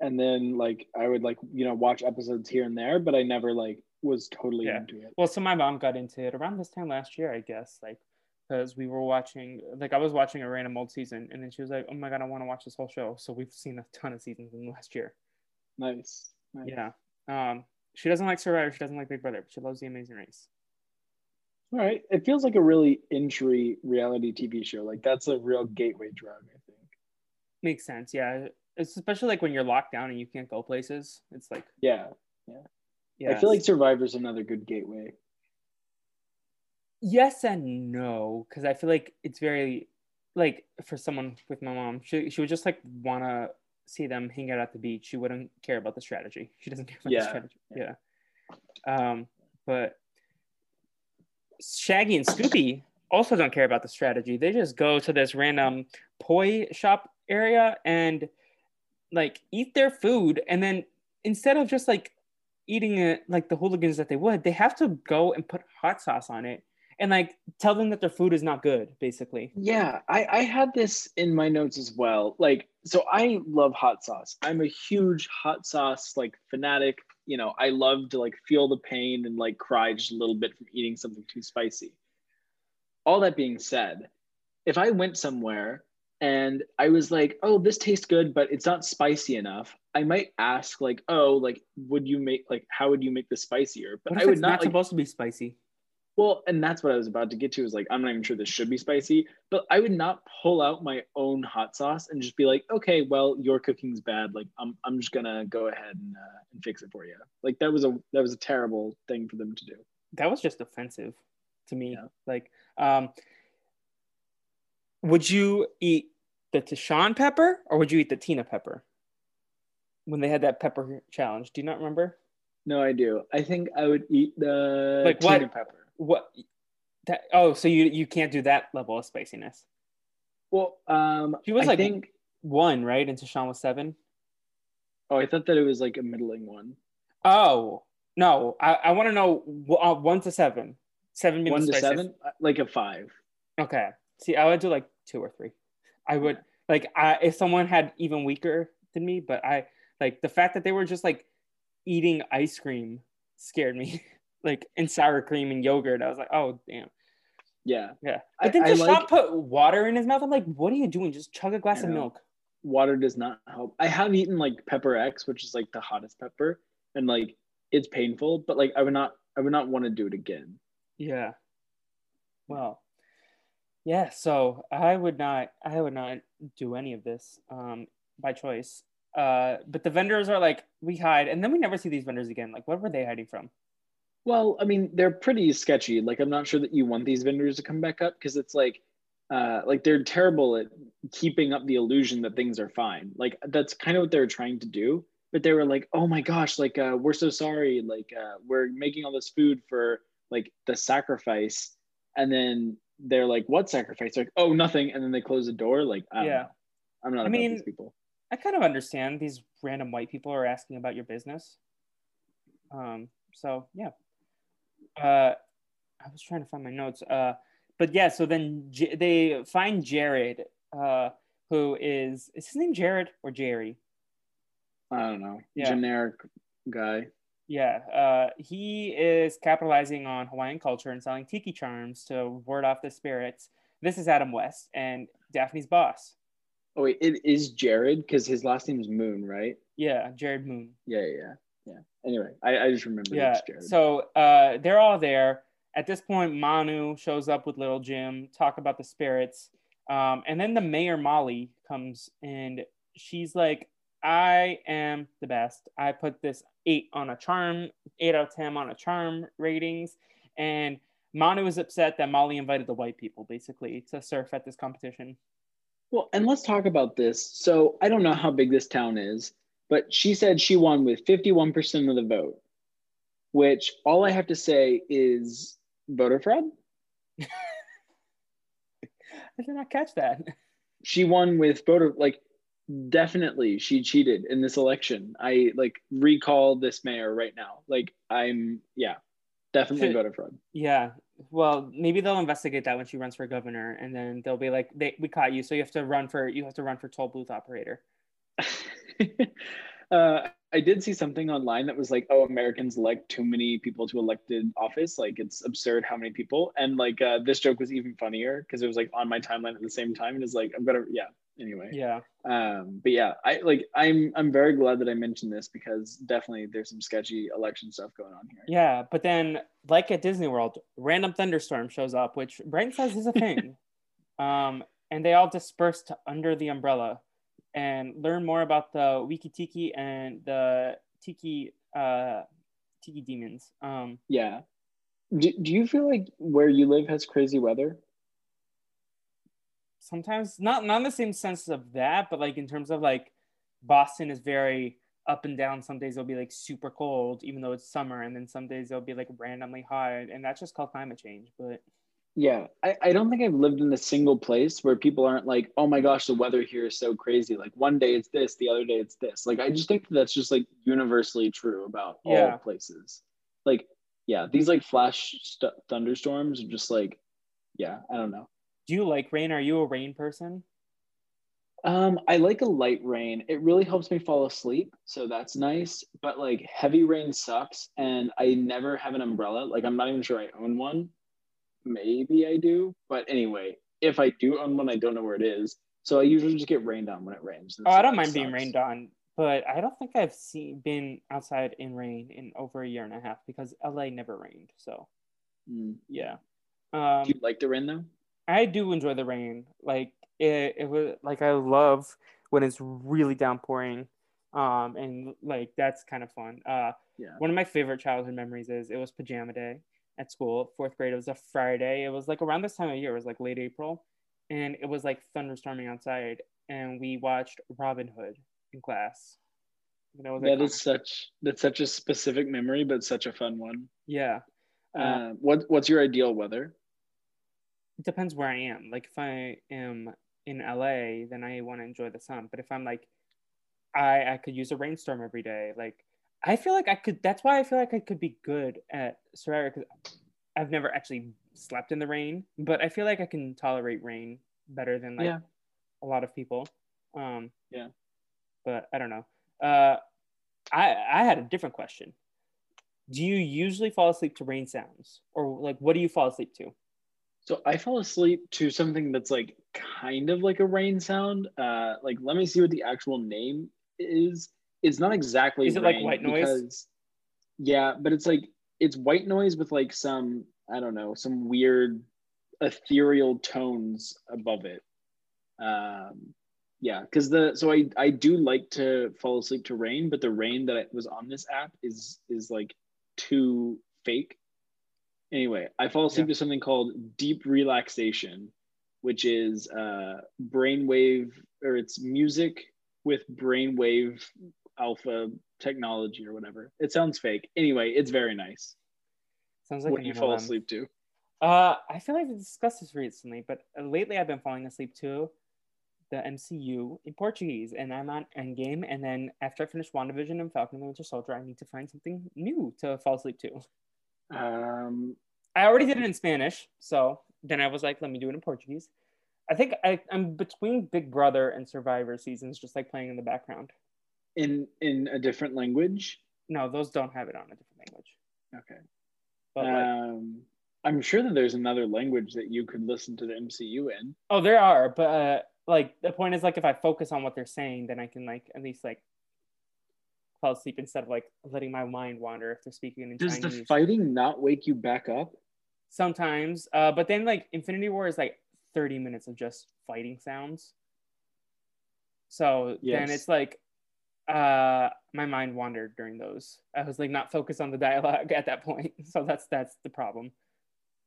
and then like I would like, you know, watch episodes here and there, but I never like was totally Yeah. into it. Well, so my mom got into it around this time last year, I guess, like because we were watching, like I was watching a random old season, and then she was like, "Oh my god, I want to watch this whole show." So we've seen a ton of seasons in the last year. Nice. nice. Yeah. Um, she doesn't like Survivor. She doesn't like Big Brother, but she loves The Amazing Race. All right. It feels like a really entry reality TV show. Like that's a real gateway drug, I think. Makes sense. Yeah. It's especially like when you're locked down and you can't go places. It's like, Yeah. yeah. I feel like Survivor's another good gateway. yes and no, because I feel like it's very like for someone with my mom, she she would just like want to see them hang out at the beach. She wouldn't care about the strategy. She doesn't care about Yeah, the strategy. yeah. Yeah. Um, but Shaggy and Scooby also don't care about the strategy. They just go to this random poi shop area and like eat their food, and then instead of just like eating it like the hooligans that they would, they have to go and put hot sauce on it and like tell them that their food is not good, basically. Yeah, I, I had this in my notes as well. Like, so I love hot sauce. I'm a huge hot sauce like fanatic. You know, I love to like feel the pain and like cry just a little bit from eating something too spicy. All that being said, if I went somewhere and I was like, oh, this tastes good, but it's not spicy enough, I might ask like, oh, like, would you make like, how would you make this spicier? But I would not not like, supposed to be spicy? Well, and that's what I was about to get to is like, I'm not even sure this should be spicy, but I would not pull out my own hot sauce and just be like, okay, well, your cooking's bad. Like, I'm, I'm just gonna go ahead and, uh, and fix it for you. Like that was a, that was a terrible thing for them to do. That was just offensive to me. Yeah. Like, um, would you eat the Tashawn pepper or would you eat the Tina pepper? When they had that pepper challenge, do you not remember? No, I do. I think I would eat the Like Tina what? pepper. What? That, oh, so you you can't do that level of spiciness. Well, um, She was I like- think. One, right? And Tashawn was seven. Oh, I thought that it was like a middling one. Oh no, I, I want to know uh, one to seven. Seven being One to spiciest. seven, Uh, like a five. Okay. See, I would do like two or three. I would like I if someone had even weaker than me, but I like the fact that they were just like eating ice cream scared me. *laughs* like in sour cream and yogurt. I was like, oh damn. Yeah, Yeah. I- But then I Deshaun like- put water in his mouth. I'm like, what are you doing? Just chug a glass of milk. water does not help. I have eaten like pepper X, which is like the hottest pepper, and like it's painful, but like I would not, I would not want to do it again. Yeah. Well, yeah. So I would not, I would not do any of this um, by choice. Uh, but the vendors are like, we hide, and then we never see these vendors again. Like, what were they hiding from? Well, I mean, they're pretty sketchy. Like, I'm not sure that you want these vendors to come back up because it's like, uh, like they're terrible at keeping up the illusion that things are fine. Like, that's kind of what they were trying to do. But they were like, oh my gosh, like, uh, we're so sorry. Like, uh, we're making all this food for like the sacrifice. And then they're like, what sacrifice? Like, oh, nothing. And then they close the door. Like, I yeah, know. I'm not I mean, these people. I kind of understand these random white people are asking about your business. Um, so yeah. Uh, I was trying to find my notes. Uh, but yeah, so then J- they find Jared, uh, who is is his name Jared or Jerry? I don't know. Yeah. Generic guy. Yeah, uh, he is capitalizing on Hawaiian culture and selling tiki charms to ward off the spirits. This is Adam West and Daphne's boss. Oh, wait, it is Jared because his last name is Moon, right? Yeah, Jared Moon. Yeah, yeah, yeah. Anyway, I, I just remember Yeah. So uh, they're all there. At this point, Manu shows up with Little Jim, talk about the spirits. Um, and then the mayor, Molly, comes and she's like, I am the best. I put this eight on a charm, eight out of 10 on a charm ratings. And Manu is upset that Molly invited the white people basically to surf at this competition. well, and let's talk about this. So I don't know how big this town is, but she said she won with 51% of the vote, which all I have to say is voter fraud. *laughs* I did not catch that. She won with voter, like, definitely she cheated in this election. I like recall this mayor right now. Like, I'm, yeah, definitely *laughs* voter fraud. Yeah. Well, maybe they'll investigate that when she runs for governor, and then they'll be like, they, "We caught you, so you have to run for you have to run for toll booth operator." *laughs* uh, I did see something online that was like, "Oh, Americans elect too many people to elected office. Like, it's absurd how many people." And like, uh, this joke was even funnier because it was like on my timeline at the same time, and it's like, I'm gonna, yeah. Anyway, Yeah. um, but yeah, I like, I'm, I'm very glad that I mentioned this because definitely there's some sketchy election stuff going on here. Yeah, but then, like at Disney World, random thunderstorm shows up, which Brighton says is a thing. *laughs* um, and they all disperse to under the umbrella and learn more about the Wiki Tiki and the Tiki uh, Tiki demons. Um, Yeah. Do, do you feel like where you live has crazy weather? sometimes not not in the same sense of that, but like in terms of like Boston is very up and down. Some days it'll be like super cold, even though it's summer, and then some days it'll be like randomly hot, and that's just called climate change. But Yeah, I, I don't think I've lived in a single place where people aren't like, oh my gosh, the weather here is so crazy. Like one day it's this, the other day it's this. Like I just think that that's just like universally true about all places. Like, yeah, these like flash st- thunderstorms are just like, yeah, I don't know. do you like rain? Are you a rain person? Um, I like a light rain. It really helps me fall asleep, so that's nice. But like heavy rain sucks, and I never have an umbrella. Like I'm not even sure I own one. Maybe I do, but anyway, if I do own one, I don't know where it is. So I usually just get rained on when it rains. Oh, I don't mind being rained on, but I don't think I've seen been outside in rain in over a year and a half because LA never rained. So Mm. yeah. Um, Do you like the rain though? I do enjoy the rain. Like it, it was like I love when it's really downpouring. Um, and like that's kind of fun. Uh, Yeah. one of my favorite childhood memories is it was pajama day at school, fourth grade. It was a Friday. It was like around this time of year. It was like late April, and it was like thunderstorming outside. And we watched Robin Hood in class. And I was That is such that's such a specific memory, but such a fun one. yeah. Uh, Uh, what what's your ideal weather? it depends where I am. Like if I am in LA, then I want to enjoy the sun. But if I'm like, I I could use a rainstorm every day. Like I feel like I could. That's why I feel like I could be good at Survivor because I've never actually slept in the rain, but I feel like I can tolerate rain better than like Yeah. a lot of people. Um, Yeah. But I don't know. Uh, I I had a different question. Do you usually fall asleep to rain sounds, or like what do you fall asleep to? So I fall asleep to something that's like kind of like a rain sound. Uh, like let me see what the actual name is. It's not exactly. Is it like white noise? because- yeah, but it's like it's white noise with like some I don't know some weird ethereal tones above it. Um, yeah, because the so I I do like to fall asleep to rain, but the rain that was on this app is is like too fake. Anyway, I fall asleep Yeah. to something called deep relaxation, which is uh brainwave or it's music with brainwave alpha technology or whatever. It sounds fake. Anyway, it's very nice. Sounds like what do you fall asleep to? Uh, I feel like we discussed this recently, but lately I've been falling asleep to the MCU in Portuguese, and I'm on Endgame. And then after I finish WandaVision and Falcon and the Winter Soldier, I need to find something new to fall asleep to. Um, I already did it in Spanish, so then I was like, let me do it in Portuguese. I think I, I'm between Big Brother and Survivor seasons, just like playing in the background. In in a different language. No, those don't have it on a different language. Okay. But like, Um, I'm sure that there's another language that you could listen to the MCU in. Oh, there are, but uh, like the point is like if I focus on what they're saying, then I can like at least like fall asleep instead of like letting my mind wander if they're speaking in Chinese. Does the fighting not wake you back up? Sometimes, uh, but then like Infinity War is like thirty minutes of just fighting sounds. So then it's like uh my mind wandered during those. I was like not focused on the dialogue *laughs* at that point. *laughs* So that's that's the problem.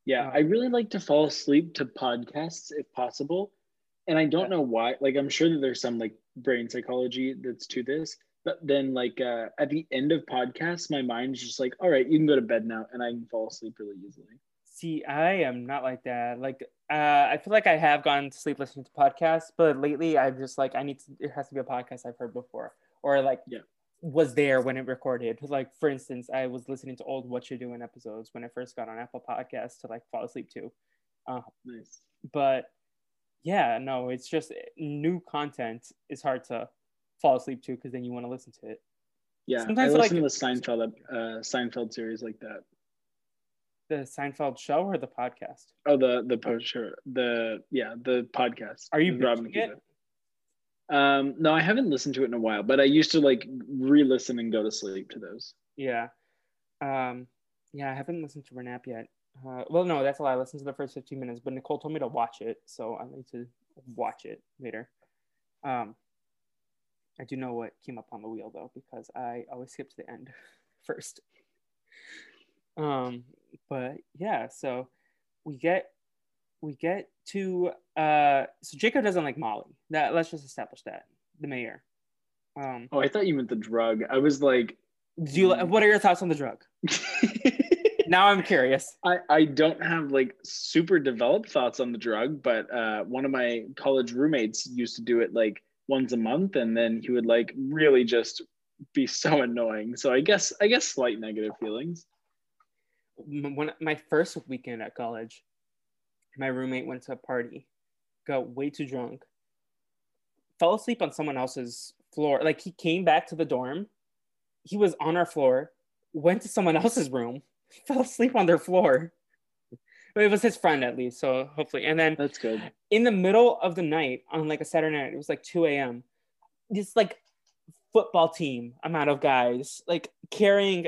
Yeah, Oh. I really like to fall asleep to podcasts if possible. And I don't Yeah. know why. Like I'm sure that there's some like brain psychology that's to this. But then like uh, at the end of podcasts, my mind's just like, all right, you can go to bed now, and I can fall asleep really easily. See, I am not like that. Like, uh, I feel like I have gone to sleep listening to podcasts, but lately I'm just like, I need to, it has to be a podcast I've heard before or like Yeah. was there when it recorded. Like, for instance, I was listening to old What You're Doing episodes when I first got on Apple Podcasts to like fall asleep to. Uh, Nice. but yeah, no, it's just new content is hard to fall asleep to because then you want to listen to it. Yeah, Sometimes, I like- listen to the Seinfeld uh, Seinfeld series like that. The Seinfeld show or the podcast? Oh, the the poster, the yeah, the podcast. Are you binging it? Um, no, I haven't listened to it in a while, but I used to like re-listen and go to sleep to those. Yeah. Um, yeah, I haven't listened to Renap yet. Uh, well, no, that's a lie. I listened to the first 15 minutes, but Nicole told me to watch it, so I need to watch it later. Um, I do know what came up on the wheel though, because I always skip to the end *laughs* first. Um, but yeah, so we get we get to uh, so Jacob doesn't like Molly. That let's just establish that the mayor. Um, Oh, I thought you meant the drug. I was like, do you what are your thoughts on the drug? *laughs* Now I'm curious. I, I don't have like super developed thoughts on the drug, but uh, one of my college roommates used to do it like once a month, and then he would like really just be so annoying. So I guess I guess slight negative feelings. When my first weekend at college, my roommate went to a party, got way too drunk, fell asleep on someone else's floor. Like he came back to the dorm, he was on our floor, went to someone else's room, *laughs* fell asleep on their floor. But it was his friend at least, so hopefully. And then That's good. in the middle of the night on like a Saturday night, it was like 2 a.m. This like football team amount of guys like carrying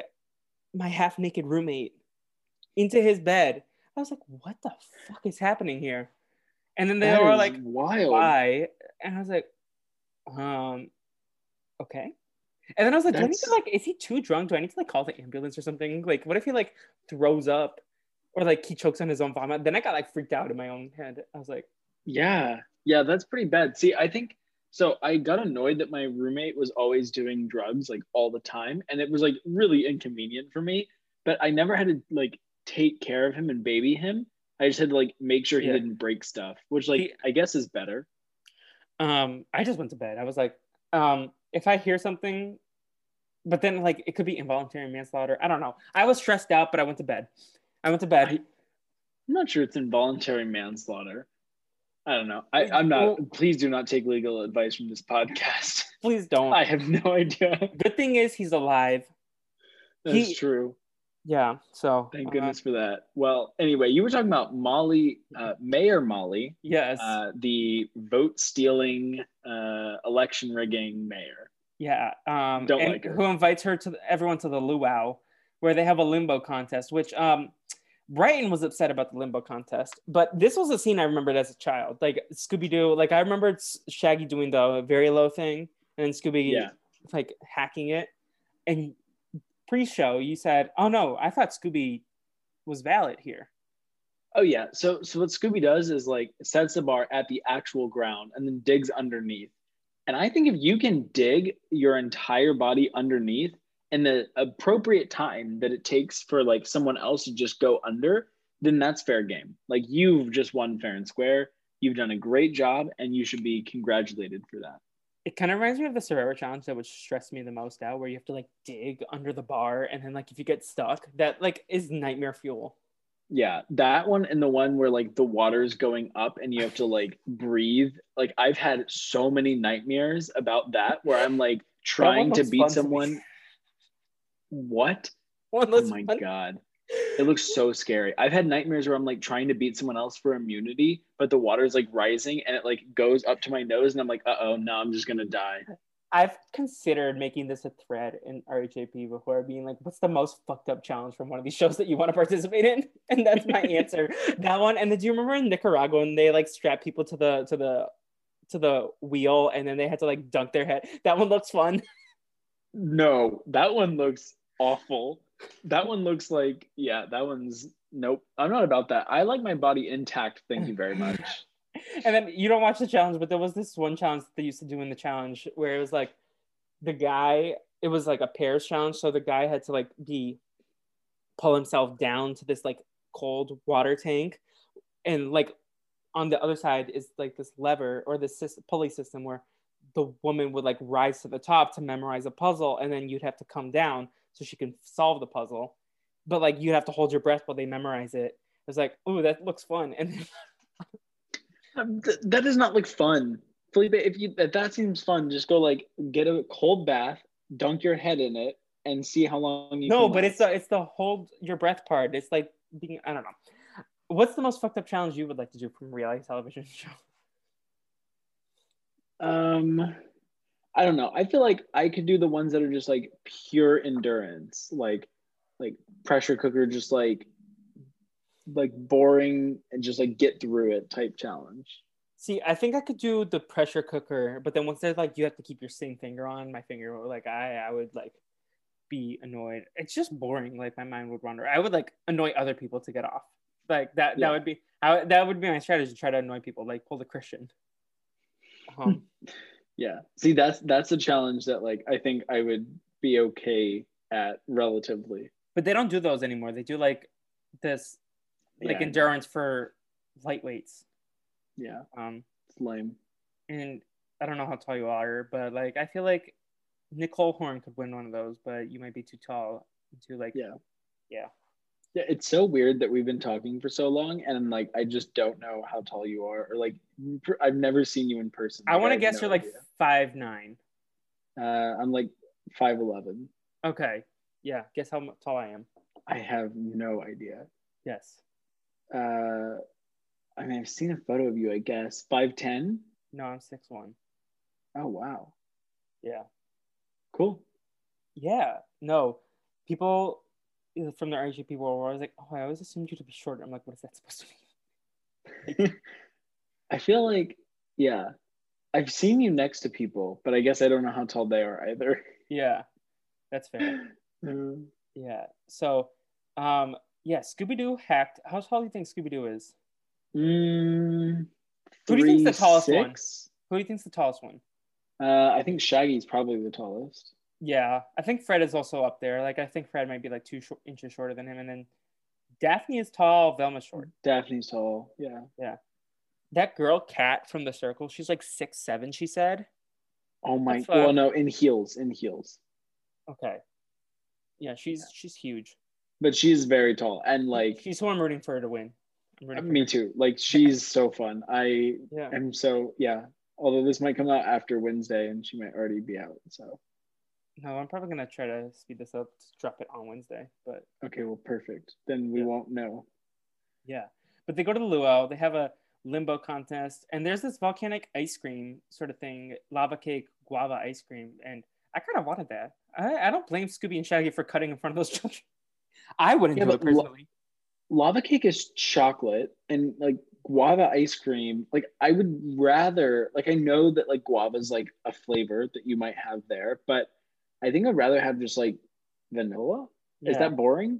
my half naked roommate into his bed. I was like, what the fuck is happening here? And then they That were like, wild. why? And I was like, um, okay. And then I was like, do I need to like, is he too drunk? Do I need to like call the ambulance or something? Like, what if he like throws up or like he chokes on his own vomit? Then I got like freaked out in my own head. I was like, Yeah, yeah, that's pretty bad. See, I think So I got annoyed that my roommate was always doing drugs like all the time, and it was like really inconvenient for me. But I never had to like take care of him and baby him. I just had to like make sure he Yeah. didn't break stuff, which like He- I guess is better. Um, I just went to bed. I was like, um, if I hear something, but then like it could be involuntary manslaughter. I don't know. I was stressed out, but I went to bed. I went to bed. I- I'm not sure it's involuntary manslaughter. I don't know. I, I'm not. Well- please do not take legal advice from this podcast. Please don't. *laughs* I have no idea. Good thing is he's alive. That's He- true. Yeah. So Thank uh, goodness for that. Well, anyway, you were talking about Molly, uh, Mayor Molly, yes. uh, the vote stealing, uh, election rigging mayor. yeah. Um, don't like her. Who invites her to everyone to the luau, where they have a limbo contest, which um. Brighton was upset about the limbo contest, but this was a scene I remembered as a child. Like Scooby Doo, like I remembered Shaggy doing the very low thing, and then Scooby Yeah. like hacking it. And pre-show, you said, "Oh no, I thought Scooby was valid here." Oh yeah. So so what Scooby does is like sets the bar at the actual ground and then digs underneath. And I think if you can dig your entire body underneath in the appropriate time that it takes for like someone else to just go under, then that's fair game. Like you've just won fair and square. You've done a great job and you should be congratulated for that. It kind of reminds me of the Survivor challenge that would stress me the most out, where you have to like dig under the bar, and then like if you get stuck, that like is nightmare fuel. Yeah, that one and the one where like the water's going up and you have to like breathe. Like I've had so many nightmares about that where I'm like trying to beat fun to someone. What? Oh my fun. god. It looks so scary. I've had nightmares where I'm like trying to beat someone else for immunity, but the water's like rising and it like goes up to my nose and I'm like, uh oh, no, I'm just gonna die. I've considered making this a thread in RHAP before, being like, "What's the most fucked up challenge from one of these shows that you want to participate in?" *laughs* And that's my *laughs* answer. that one. And then, do you remember in Nicaragua when they like strap people to the to the to the wheel, and then they had to like dunk their head? That one looks fun. No, that one looks awful. That one looks like, yeah, that one's nope. I'm not about that. I like my body intact. Thank you very much. *laughs* and then you don't watch the challenge, but there was this one challenge that they used to do in the challenge where it was like the guy, it was like a pairs challenge. So the guy had to like be pull himself down to this like cold water tank. And like on the other side is like this lever or this sys- pulley system where the woman would like rise to the top to memorize a puzzle and then you'd have to come down so she can solve the puzzle. But like you'd have to hold your breath while they memorize it. It was like, oh, that looks fun. *laughs* And Um, th- that does not look fun. Felipe, if you if that seems fun, just go like get a cold bath, dunk your head in it, and see how long you no, but it's the it's the hold your breath part. It's like being I don't know. What's the most fucked up challenge you would like to do from a reality television *laughs* show? Um, I don't know. I feel like I could do the ones that are just like pure endurance, like like pressure cooker, just like like boring and just like get through it type challenge. See, I think I could do the pressure cooker, but then once there's like you have to keep your same finger on, my finger like I I would like be annoyed. It's just boring. Like my mind would wander. I would like annoy other people to get off. Like that Yeah. that would be I, that would be my strategy. To try to annoy people. Like pull the Christian. Um, *laughs* Yeah. See, that's that's a challenge that like I think I would be okay at relatively. but they don't do those anymore. They do like this like Yeah. endurance for lightweights. Yeah, Um, it's lame. and I don't know how tall you are, but like I feel like Nicole Horn could win one of those, but you might be too tall to like Yeah. yeah. Yeah, it's so weird that we've been talking for so long, and like I just don't know how tall you are, or like I've never seen you in person. I Like, want to guess no you're like five nine. Uh, I'm like five eleven. Okay, yeah. Guess how tall I am. I have no idea. Yes. Uh, I mean, I've seen a photo of you. I guess five ten. No, I'm six one. Oh wow, Yeah. cool. Yeah. No, people from the RGP world I was like, oh, I always assumed you to be shorter. I'm like, what is that supposed to mean? *laughs* I feel like yeah, I've seen you next to people, but I guess I don't know how tall they are either. Yeah, that's fair. *laughs* Mm. Yeah. So, um, yeah, Scooby Doo hacked. How tall do you think Scooby Doo is? Mm, Who do you think's the tallest one? Who do you think's the tallest one? Uh, I think Shaggy's probably the tallest. Yeah, I think Fred is also up there. Like I think Fred might be like two short, inches shorter than him, and then Daphne is tall, Velma's short. Daphne's tall. Yeah. Yeah. That girl Cat from the Circle, she's like six seven. She said. Oh my. That's, uh, Well, no, in heels, in heels. Okay. Yeah, she's she's huge. But she's very tall and like she's who I'm rooting for her to win. Me too. Like she's so fun. I Yeah. am so yeah. Although this might come out after Wednesday and she might already be out. So No, I'm probably gonna try to speed this up to drop it on Wednesday. But okay, well, perfect. Then we Yeah. won't know. yeah. But they go to the luau, they have a limbo contest, and there's this volcanic ice cream sort of thing, lava cake guava ice cream, and I kind of wanted that. I, I don't blame Scooby and Shaggy for cutting in front of those *laughs* children. I wouldn't Yeah, do it personally. Lava cake is chocolate and like guava ice cream. Like I would rather like I know that like guava is like a flavor that you might have there, but I think I'd rather have just like vanilla. Is that boring?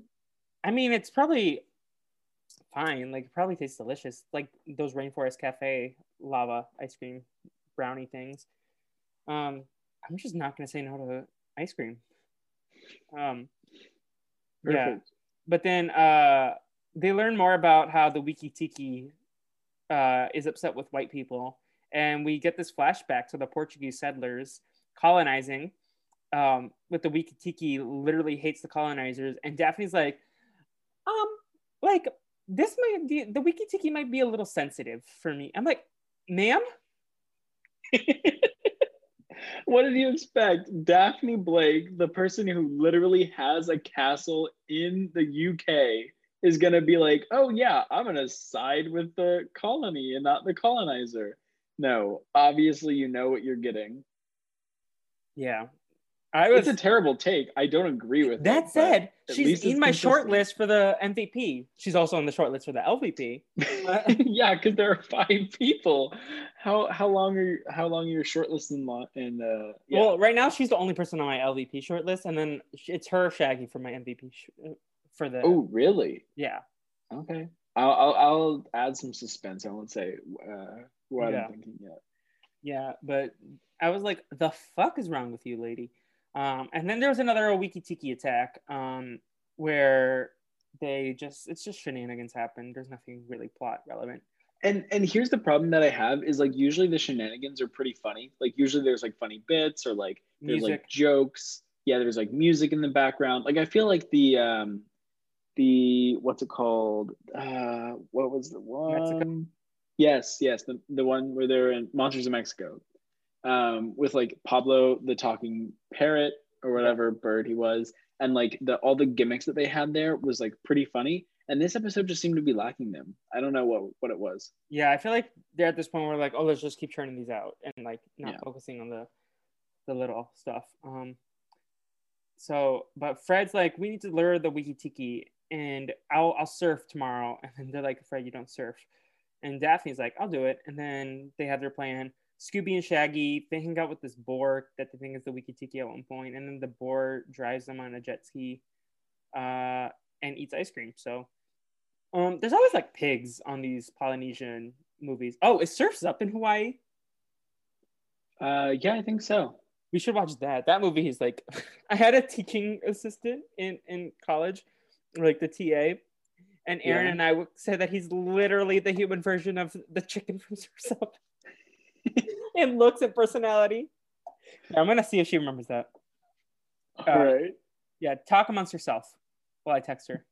I mean, it's probably fine. Like, it probably tastes delicious. Like those Rainforest Cafe lava ice cream brownie things. Um, I'm just not gonna say no to ice cream. Um, yeah. But then uh, they learn more about how the Wiki Tiki uh, is upset with white people, and we get this flashback to the Portuguese settlers colonizing. Um, with the Wiki Tiki literally hates the colonizers, and Daphne's like, um, like this might be the Wiki Tiki might be a little sensitive for me. I'm like, ma'am, *laughs* what did you expect? Daphne Blake, the person who literally has a castle in the UK, is going to be like, oh, yeah, I'm going to side with the colony and not the colonizer. No, obviously, you know what you're getting. yeah, I was. It's a terrible take. I don't agree with that but said, she's in my short list for the MVP. She's also on the short list for the LVP. *laughs* yeah, because there are five people. How how long are you, how long are your shortlist in lo- in uh yeah. Well, right now she's the only person on my LVP short list, and then it's her Shaggy for my MVP sh- uh, for the. oh really? yeah, Okay. I'll, I'll I'll add some suspense. I won't say uh, what Yeah. I'm thinking yet. yeah, but I was like, the fuck is wrong with you, lady? Um, and then there was another Wiki Tiki attack, um, where they just it's just shenanigans happen. There's nothing really plot relevant. And and here's the problem that I have is like usually the shenanigans are pretty funny. Like usually there's like funny bits or like there's Music. like jokes. Yeah, there's like music in the background. Like I feel like the um the what's it called? Uh what was the one? Mexico? Yes, yes, the the one where they're in Monsters of Mexico. Um with like Pablo the talking parrot or whatever bird he was and like the all the gimmicks that they had there was like pretty funny and this episode just seemed to be lacking them. I don't know what what it was. Yeah, I feel like they're at this point where like, oh, let's just keep churning these out and like not Yeah. focusing on the the little stuff. Um so but Fred's like, we need to lure the Wiki Tiki and I'll I'll surf tomorrow. *laughs* And they're like, Fred, you don't surf. And Daphne's like, I'll do it. And then they have their plan. Scooby and Shaggy, they hang out with this boar that they think is the Wiki Tiki at one point, and then the boar drives them on a jet ski uh, and eats ice cream. So um, there's always like pigs on these Polynesian movies. Oh, it surfs up in Hawaii. Uh yeah, I think so. We should watch that. That movie is like, *laughs* I had a teaching assistant in in college, like the TA, and Aaron Yeah. and I w- said that he's literally the human version of the chicken from *laughs* Surf's Up, *laughs* in looks and personality. Yeah, I'm gonna see if she remembers that. Uh, All right. Yeah, talk amongst yourself while I text her.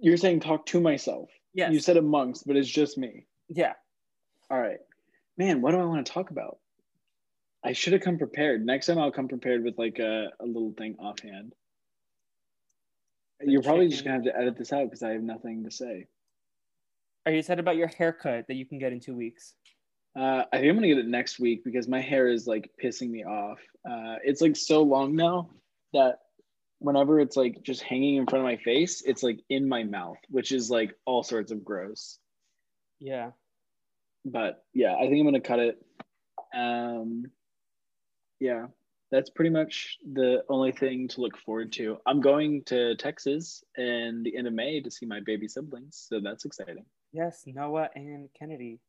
You're saying talk to myself. Yeah. You said amongst, but it's just me. yeah. All right. Man, what do I want to talk about? I should have come prepared. Next time I'll come prepared with like a, a little thing offhand. The You're probably just gonna have to edit this out because I have nothing to say. Are you excited about your haircut that you can get in two weeks? Uh, I think I'm gonna get it next week because my hair is like pissing me off. Uh, it's like so long now that whenever it's like just hanging in front of my face, it's like in my mouth, which is like all sorts of gross. Yeah. But yeah, I think I'm gonna cut it. Um, yeah, that's pretty much the only thing to look forward to. I'm going to Texas in the end of May to see my baby siblings, so that's exciting. Yes, Noah and Kennedy.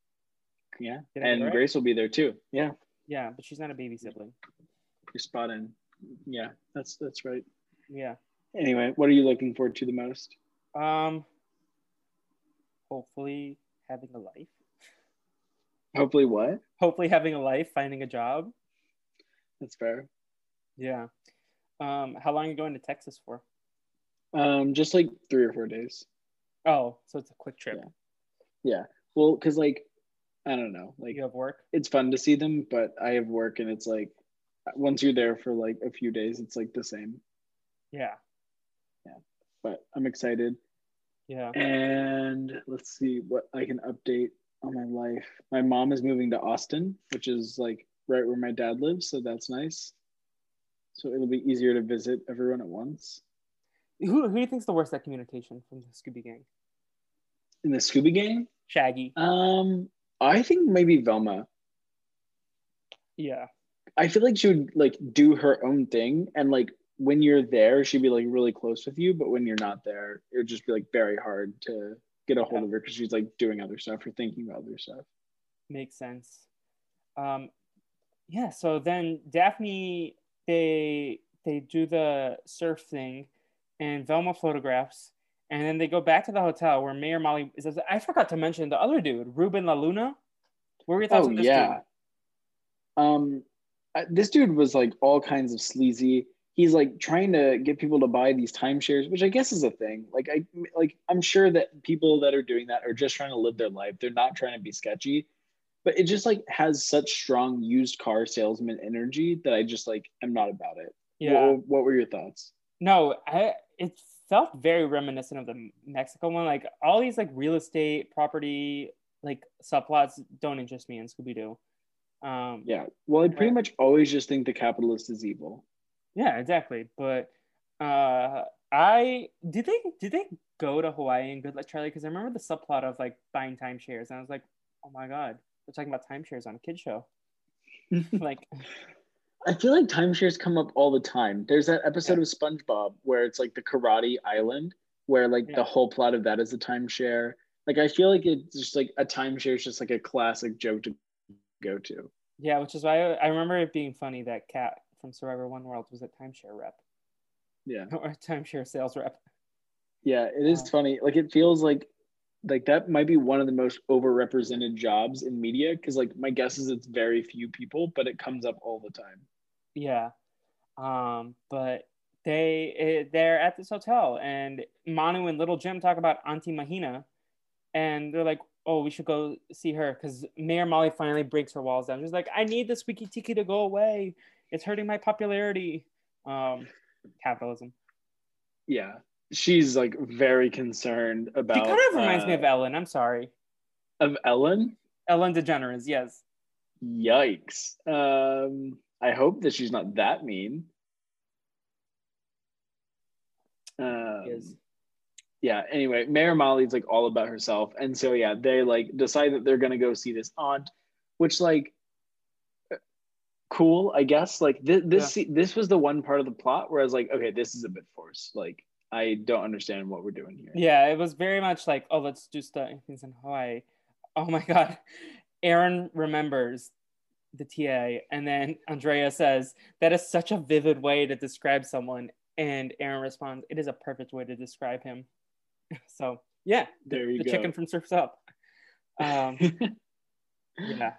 Yeah, Did I get it and right? Grace will be there too. Yeah, Yeah, but she's not a baby sibling. You're spot in. Yeah, that's that's right. Yeah. Anyway, what are you looking forward to the most? Um. Hopefully having a life. Hopefully, what? Hopefully having a life, finding a job. That's fair. Yeah. Um. How long are you going to Texas for? Um, just like three or four days. Oh, so it's a quick trip. Yeah. Yeah. Well, because like, I don't know, like You have work. it's fun to see them, but I have work, and it's like once you're there for like a few days, it's like the same. Yeah. Yeah. But I'm excited. Yeah. And let's see what I can update on my life. My mom is moving to Austin, which is like right where my dad lives, so that's nice. So it'll be easier to visit everyone at once. Who who do you think's the worst at communication from the Scooby Gang? In the Scooby Gang, Shaggy. um, I think maybe Velma. Yeah. I feel like she would like do her own thing, and like when you're there, she'd be like really close with you. But when you're not there, it would just be like very hard to get a hold of her because she's like doing other stuff or thinking about other stuff. Makes sense. Um, yeah. So then Daphne, they they do the surf thing, and Velma photographs, and then they go back to the hotel where Mayor Molly says, "I forgot to mention the other dude, Ruben La Luna." What were your thoughts Oh on this yeah. dude? Um, I- this dude was like all kinds of sleazy. He's like trying to get people to buy these timeshares, which I guess is a thing. Like I like I'm sure that people that are doing that are just trying to live their life. They're not trying to be sketchy. But it just like has such strong used car salesman energy that I just like am not about it. Yeah. What, what were your thoughts? No, I it felt very reminiscent of the Mexico one. Like all these like real estate property like subplots don't interest me in Scooby Doo. Um, Yeah. Well, I pretty Right. much always just think the capitalist is evil. yeah, exactly. But uh, I did they did they go to Hawaii and Good Luck Charlie? Because I remember the subplot of like buying timeshares, and I was like, oh my god, they're talking about timeshares on a kid show. *laughs* like, I feel like timeshares come up all the time. There's that episode of SpongeBob where it's like the karate island, where like Yeah. the whole plot of that is a timeshare. Like I feel like it's just like a timeshare is just like a classic joke to go to. yeah, which is why I, I remember it being funny that Cat from Survivor One World was a timeshare rep Yeah. *laughs* or a timeshare sales rep. Yeah, it is Wow. funny. Like it feels like like that might be one of the most overrepresented jobs in media because like my guess is it's very few people, but it comes up all the time. Yeah. Um, but they eh, they're at this hotel and Manu and Little Jim talk about Auntie Mahina and they're like, oh, we should go see her because Mayor Molly finally breaks her walls down. She's like, I need the squeaky tiki to go away. It's hurting my popularity. Um, capitalism. Yeah. She's like very concerned about She kind of reminds me uh, of Ellen. I'm sorry. of Ellen. Ellen DeGeneres, yes. Yikes. Um, I hope that she's not that mean. Um, yeah, anyway, Mayor Molly's like all about herself. And so, yeah, they like decide that they're going to go see this aunt, which, like, cool, I guess. Like, this, this, this was the one part of the plot where I was like, okay, this is a bit forced. Like, I don't understand what we're doing here. Yeah, it was very much like, oh, let's do stuff things in Hawaii. Oh my *laughs* god. Aaron remembers the TA, and then Andrea says, That is such a vivid way to describe someone. And Aaron responds, It is a perfect way to describe him. *laughs* So yeah, There you the go. chicken from Surf's Up. Um *laughs* yeah.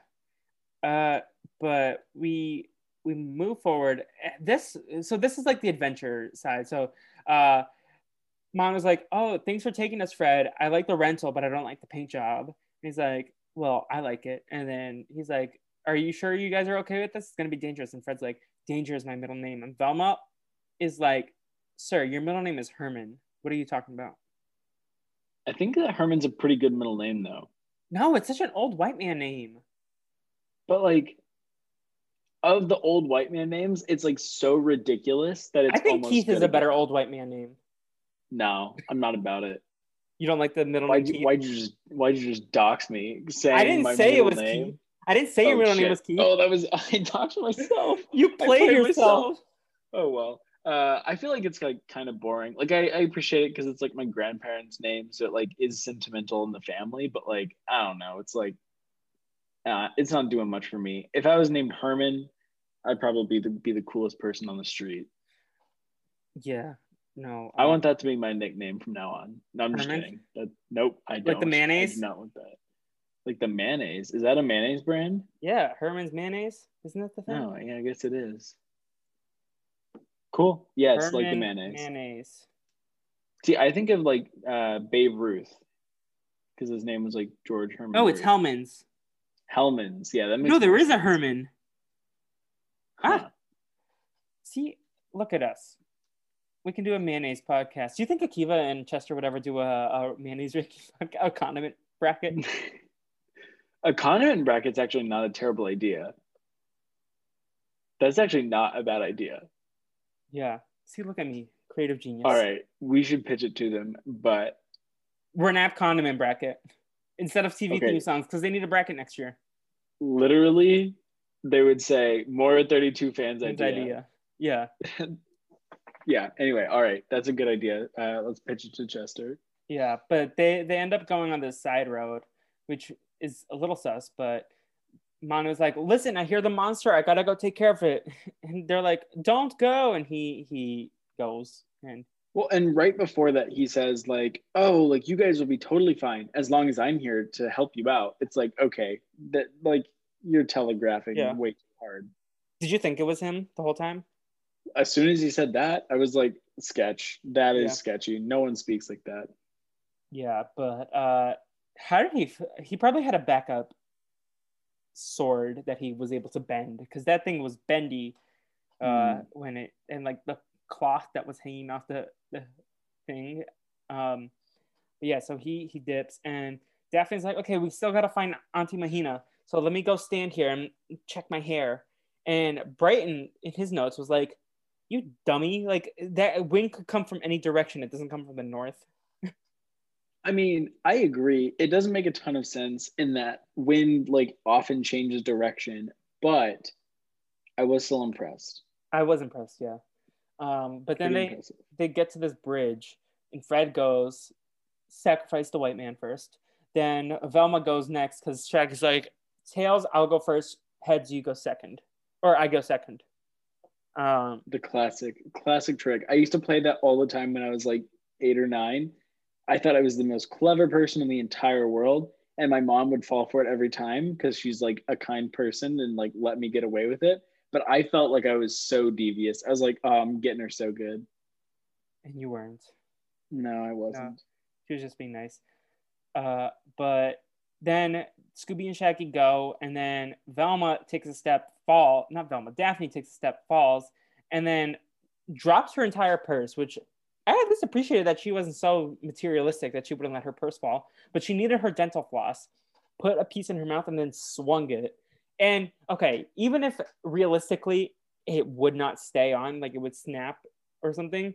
Uh but we we move forward. This so this is like the adventure side. So uh mom was like, "Oh, thanks for taking us, Fred. I like the rental, but I don't like the paint job." And he's like, "Well, I like it." And then he's like, "Are you sure you guys are okay with this? It's gonna be dangerous." And Fred's like, "Danger is my middle name." And Velma is like, "Sir, your middle name is Herman. What are you talking about?" I think that Herman's a pretty good middle name, though. No, it's such an old white man name. But, like, of the old white man names, it's like so ridiculous that it's I think Keith is a better old white man name. No, I'm not about it. You don't like the middle Why'd name you, Keith? why'd you just why'd you just dox me? Saying I didn't say it was name? Keith. I didn't say your Oh, middle name shit. was Keith. Oh, that was *laughs* I talked to myself. *laughs* you played played yourself. myself. Oh well. Uh, I feel like it's like kind of boring. Like I, I appreciate it because it's like my grandparents' name, so it like is sentimental in the family. But like I don't know, it's like uh, it's not doing much for me. If I was named Herman, I'd probably be the, be the coolest person on the street. Yeah. No. I um, want that to be my nickname from now on. No, I'm just kidding. That, nope, I don't. Like the mayonnaise? I do not want that. Like the mayonnaise. Is that a mayonnaise brand? Yeah, Herman's mayonnaise. Isn't that the thing? No, yeah, I guess it is. Cool. Yes, like the mayonnaise. Mayonnaise. See, I think of like uh, Babe Ruth because his name was like George Herman. Oh, it's Ruth. Hellmann's. Hellmann's. Yeah, that makes No, there is a. Herman. Huh. Ah. See, look at us. We can do a mayonnaise podcast. Do you think Akiva and Chester would ever do a, a mayonnaise *laughs* ranking, a condiment bracket? *laughs* a condiment bracket's actually not a terrible idea. That's actually not a bad idea. Yeah. See, look at me, creative genius. All right, we should pitch it to them, but We're an app condiment bracket instead of TV Okay. theme songs because they need a bracket next year. literally, they would say more 32 fans Good idea. idea. Yeah. *laughs* Yeah. Anyway, all right, that's a good idea. Uh, let's pitch it to Chester. Yeah, but they they end up going on this side road, which is a little sus. But Manu's like, "Listen, I hear the monster. I gotta go take care of it." *laughs* And they're like, "Don't go!" And he he goes. And Well, and right before that, he says like, "Oh, like you guys will be totally fine as long as I'm here to help you out." It's like, okay, that like you're telegraphing Yeah. way too hard. did you think it was him the whole time? As soon as he said that, I was like, "Sketch. That is Yeah. sketchy. No one speaks like that." Yeah, but uh, how did he? f- He probably had a backup sword that he was able to bend because that thing was bendy uh, Hmm. when it and like the cloth that was hanging off the the thing. Um, yeah, so he he dips and Daphne's like, okay, we still gotta find Auntie Mahina, so let me go stand here and check my hair. And Brighton in his notes was like, "You dummy! Like that wind could come from any direction. It doesn't come from the north." I mean, I agree. It doesn't make a ton of sense in that wind like often changes direction, but I was still impressed. I was impressed, yeah. Um, but then Pretty they impressive. they get to this bridge, and Fred goes, sacrifice the white man first. Then Velma goes next because Shaq is like, tails, I'll go first. Heads, you go second, or I go second. Um, the classic classic trick. I used to play that all the time when I was like eight or nine. I thought I was the most clever person in the entire world, and my mom would fall for it every time because she's like a kind person and like let me get away with it. But I felt like I was so devious. I was like, oh, I'm getting her so good. and you weren't. No, I wasn't. She was just being nice. Uh, but then Scooby and Shaggy go, and then Velma takes a step, fall. Not Velma, Daphne takes a step, falls, and then drops her entire purse, which I at least appreciated that she wasn't so materialistic that she wouldn't let her purse fall. But she needed her dental floss, put a piece in her mouth, and then swung it. And okay, even if realistically it would not stay on, like it would snap or something,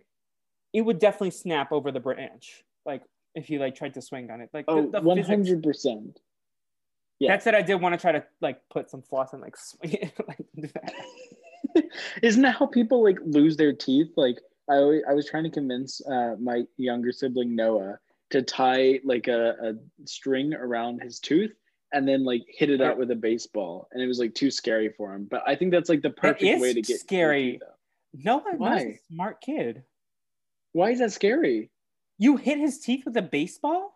it would definitely snap over the branch. Like if you like tried to swing on it. Like Oh, one hundred percent. Yeah. That's it. I did want to try to like put some floss and like *laughs* swing it. *laughs* like, that. *laughs* Isn't that how people like lose their teeth? Like I, always, I was trying to convince uh, my younger sibling Noah to tie like a, a string around his tooth and then like hit it out with a baseball, and it was like too scary for him. But I think that's like the perfect way to get scary. teeth out. No one knows Why? a smart kid. Why is that scary? You hit his teeth with a baseball?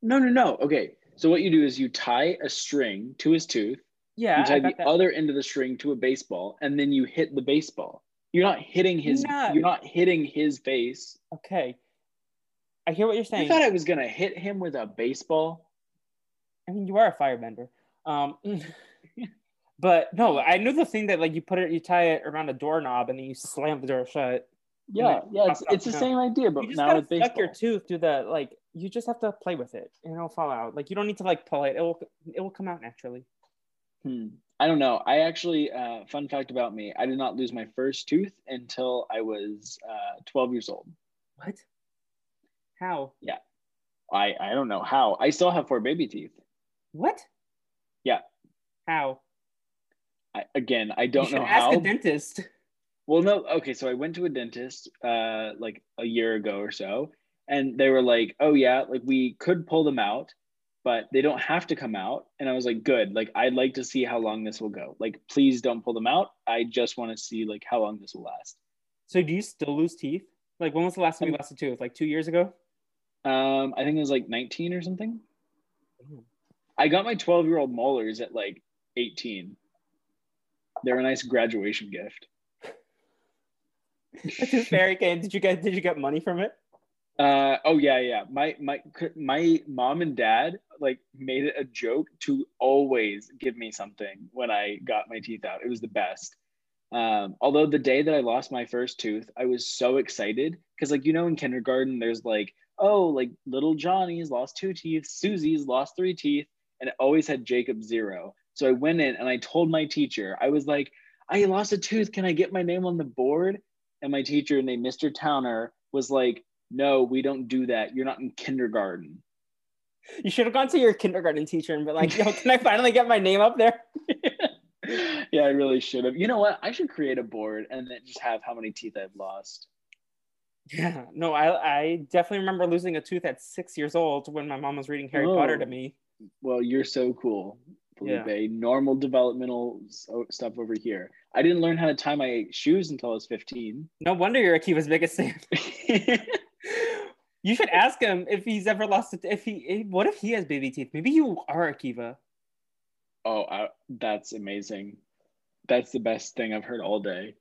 No, no, no. Okay, so what you do is you tie a string to his tooth. Yeah, you tie the that. other end of the string to a baseball, and then you hit the baseball. You're not hitting his. Not- You're not hitting his face. Okay. I hear what you're saying. You saying. thought I was gonna hit him with a baseball? I mean, you are a firebender. Um, *laughs* *laughs* but no, I knew the thing that like you put it, you tie it around a doorknob and then you slam the door shut. Yeah, yeah. It's, it's the same idea, but you just now gotta with baseball. stuck your tooth through the like. You just have to play with it, and it'll fall out. Like you don't need to like pull it. It will it will come out naturally. Hmm. I don't know. I actually, uh, fun fact about me, I did not lose my first tooth until I was uh, 12 years old. What? How? Yeah. I, I don't know how. I still have four baby teeth. What? Yeah. How? I, again, I don't know ask how. a dentist. Well, no. Okay, so I went to a dentist uh, like a year ago or so, and they were like, "Oh yeah, like we could pull them out, but they don't have to come out. And I was like, good. Like, I'd like to see how long this will go. Like, please don't pull them out. I just want to see like how long this will last. So do you still lose teeth? Like when was the last time you Um, lost a tooth? Like two years ago? Um, I think it was like 19 or something. Damn. I got my 12 year old molars at like 18. They're a nice graduation gift. *laughs* Fairy came. Did you get did you get money from it? Uh, oh yeah, yeah. My my my mom and dad like made it a joke to always give me something when I got my teeth out. It was the best. Um, although the day that I lost my first tooth, I was so excited because like you know in kindergarten there's like oh like little Johnny's lost two teeth, Susie's lost three teeth, and it always had Jacob zero. So I went in and I told my teacher I was like I lost a tooth. Can I get my name on the board? And my teacher named Mr. Towner was like no, we don't do that. You're not in kindergarten. You should have gone to your kindergarten teacher and been like, "Yo, can I *laughs* finally get my name up there?" yeah, I really should have. You know what? I should create a board and then just have how many teeth I've lost. Yeah, no, I I definitely remember losing a tooth at six years old when my mom was reading Harry oh. Potter to Oh. me. Well, you're so cool, Yeah. Normal developmental oh, stuff over here. I didn't learn how to tie my shoes until I was 15. No wonder you're Akiva's biggest *laughs* fan. You should ask him if he's ever lost it. If he, if- what if he has baby teeth? Maybe you are Akiva. oh, I, that's amazing. That's the best thing I've heard all day.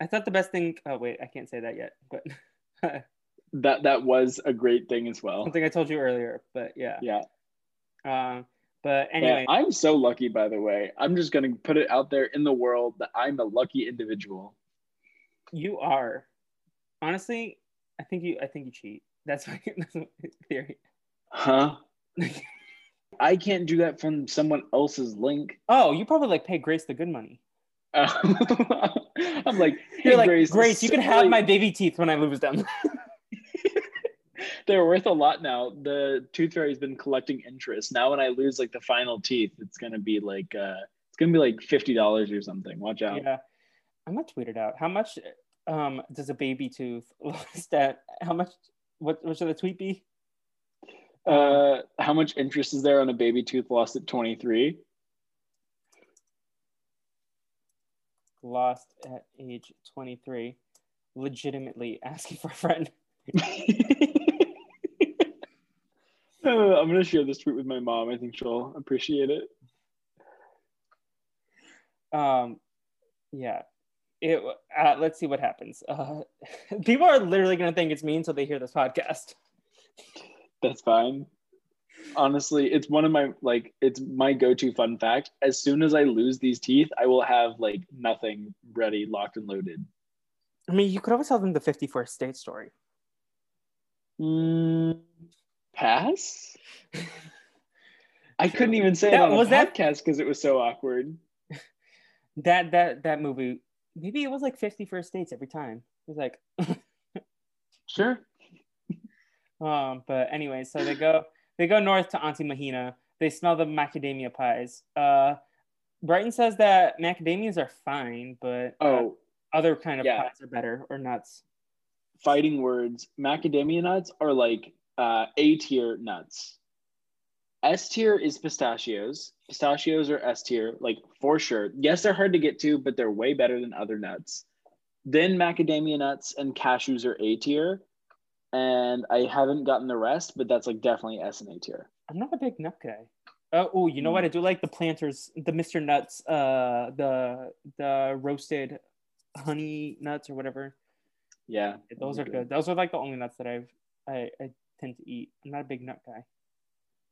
I thought the best thing. Oh wait, I can't say that yet. But *laughs* That that was a great thing as well. something I told you earlier. But yeah. Yeah. Um. But Yeah, anyway, I'm so lucky, by the way. I'm just gonna put it out there in the world that I'm a lucky individual. you are. Honestly, I think you. I think you cheat. That's my, *laughs* that's my theory. Huh? *laughs* I can't do that from someone else's link. Oh, you probably like pay Grace the good money. Uh, *laughs* I'm like, hey, You're like Grace, Grace. you can have like, my baby teeth when I lose them. They're worth a lot now. The tooth fairy's been collecting interest. Now, when I lose like the final teeth, it's gonna be like uh, it's gonna be like fifty dollars or something. Watch out. yeah, I'm gonna tweet it out. How much um does a baby tooth *laughs* lost at? How much? What? What should the tweet be? Uh, how much interest is there on a baby tooth lost at 23? Lost at age 23. Legitimately asking for a friend. *laughs* *laughs* Uh, I'm gonna share this tweet with my mom. I think she'll appreciate it. Um, yeah. It. Uh, let's see what happens. Uh, *laughs* people are literally gonna think it's me until they hear this podcast. That's fine. Honestly, it's one of my like it's my go-to fun fact. As soon as I lose these teeth, I will have like nothing ready, locked and loaded. I mean, you could always tell them the 51st state story. Mm, pass. *laughs* I couldn't even say That- it on was that- podcast because it was so awkward. *laughs* That that that movie. Maybe it was like 51st dates every time. It was like *laughs* Sure. Um, but anyway, so they go they go north to Auntie Mahina. They smell the macadamia pies. Uh, Brighton says that macadamias are fine, but uh, Oh, other kind of yeah. pies are better or nuts. fighting words. Macadamia nuts are like uh, A tier nuts. S tier is pistachios. Pistachios are S tier, like for sure. Yes, they're hard to get to, but they're way better than other nuts. Then macadamia nuts and cashews are A tier. And I haven't gotten the rest, but that's like definitely S and A tier. I'm not a big nut guy. Oh, oh, you know what? I do like the planters, the Mr. Nuts, uh, the the roasted honey nuts or whatever. Yeah. Those are good. Those are like the only nuts that I've I, I tend to eat. I'm not a big nut guy.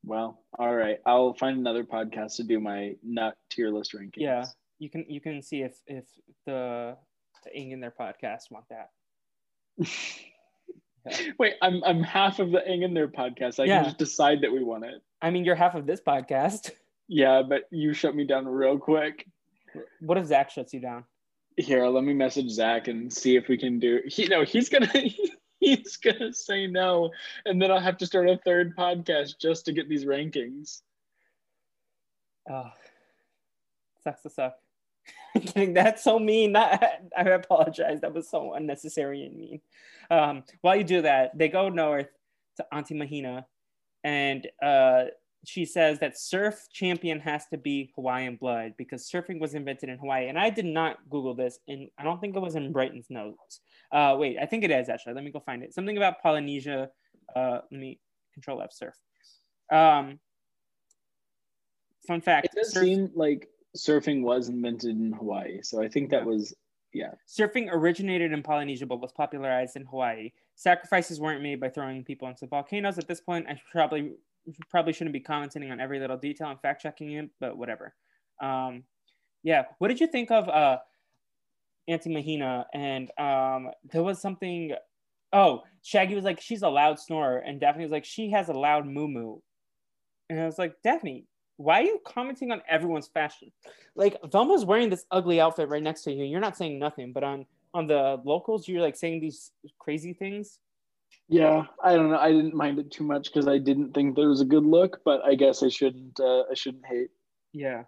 Well, all right. I'll find another podcast to do my nut tier list rankings. Yeah. You can you can see if if the the Ing in their podcast want that. *laughs* Wait, I'm I'm half of the Ing in their podcast. I Yeah. can just decide that we want it. I mean, you're half of this podcast. Yeah, but you shut me down real quick. What if Zach shuts you down? Here, let me message Zach and see if we can do. He no, he's gonna *laughs* he's gonna say no, and then I'll have to start a third podcast just to get these rankings. Oh, sucks to suck. *laughs* That's so mean. *laughs* I apologize. That was so unnecessary and mean. Um, while you do that, they go north to Auntie Mahina, and uh, she says that surf champion has to be Hawaiian blood because surfing was invented in Hawaii. And I did not Google this, and I don't think it was in Brighton's notes. Uh, wait, I think it is actually. Let me go find it. Something about Polynesia. Uh, let me control F surf. Um, fun fact: It does surf- seem like surfing was invented in Hawaii, so I think that was yeah. Surfing originated in Polynesia but was popularized in Hawaii. Sacrifices weren't made by throwing people into volcanoes. At this point, I probably probably shouldn't be commenting on every little detail and fact checking it, but whatever. Um, yeah, what did you think of uh, Auntie Mahina? And um, there was something. Oh, Shaggy was like, she's a loud snorer, and Daphne was like, she has a loud muumuu. And I was like, Daphne, why are you commenting on everyone's fashion? Like Velma's wearing this ugly outfit right next to you. You're not saying nothing, but on on the locals, you're like saying these crazy things. Yeah, I don't know. I didn't mind it too much because I didn't think there was a good look, but I guess I shouldn't. Uh, I shouldn't hate. Yeah,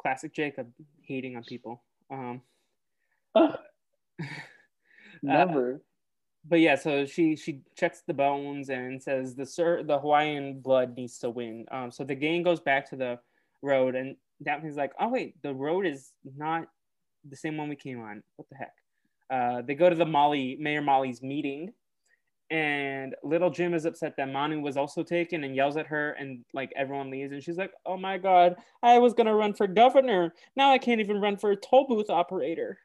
classic Jacob hating on people. Um, *laughs* Never. but yeah, so she she checks the bones and says the sir the Hawaiian blood needs to win. Um, so the gang goes back to the road, and Daphne's like, "Oh wait, the road is not the same one we came on. What the heck?" Uh, they go to the Molly Mayor Molly's meeting, and little Jim is upset that Manu was also taken and yells at her, and like everyone leaves, and she's like, "Oh my god, I was gonna run for governor. Now I can't even run for a toll booth operator."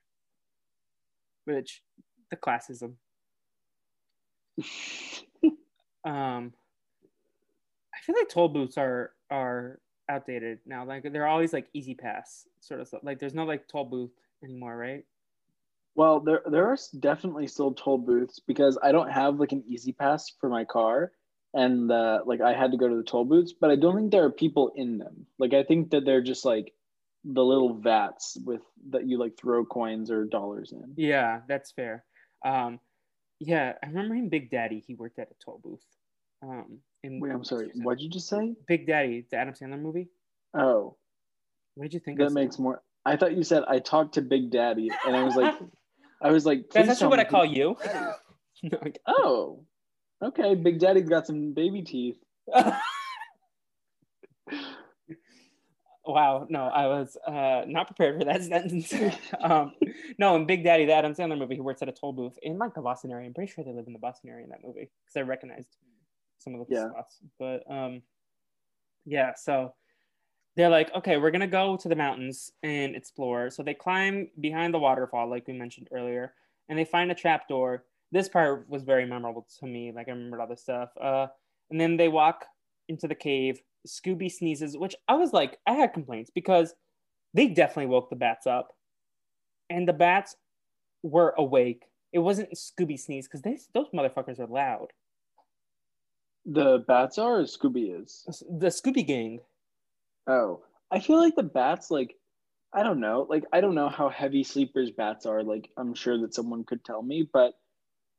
Which the classism. *laughs* um i feel like toll booths are are outdated now like they're always like E-ZPass sort of stuff like there's no like toll booth anymore right Well, there there are definitely still toll booths because I don't have like an E-ZPass for my car, and uh, like I had to go to the toll booths, but I don't think there are people in them. Like I think that they're just like the little vats with that you like throw coins or dollars in. yeah that's fair um yeah i remember in big daddy he worked at a toll booth um in Wait, I'm sorry. What'd you just say? big daddy the adam sandler movie Oh, what did you think that makes more. I thought you said I talked to Big Daddy, and I was like, *laughs* I was like, that's actually what i call you *laughs* No, I'm Oh, okay. Big Daddy's got some baby teeth. *laughs* Wow, no, I was uh, not prepared for that *laughs* sentence. um, no, in Big Daddy, the Adam Sandler movie, he works at a toll booth in like the Boston area. I'm pretty sure they live in the Boston area in that movie because I recognized some of the Yeah. spots. But um, yeah, so they're like, okay, we're gonna go to the mountains and explore. So they climb behind the waterfall, like we mentioned earlier, and they find a trap door. This part was very memorable to me. Like I remembered all this stuff. Uh, and then they walk into the cave. Scooby sneezes, which I was like, I had complaints because they definitely woke the bats up, and the bats were awake. It wasn't Scooby sneeze because those motherfuckers are loud. The bats are or Scooby is? The Scooby gang. Oh, I feel like the bats, like, I don't know. Like, I don't know how heavy sleepers bats are. Like, I'm sure that someone could tell me, but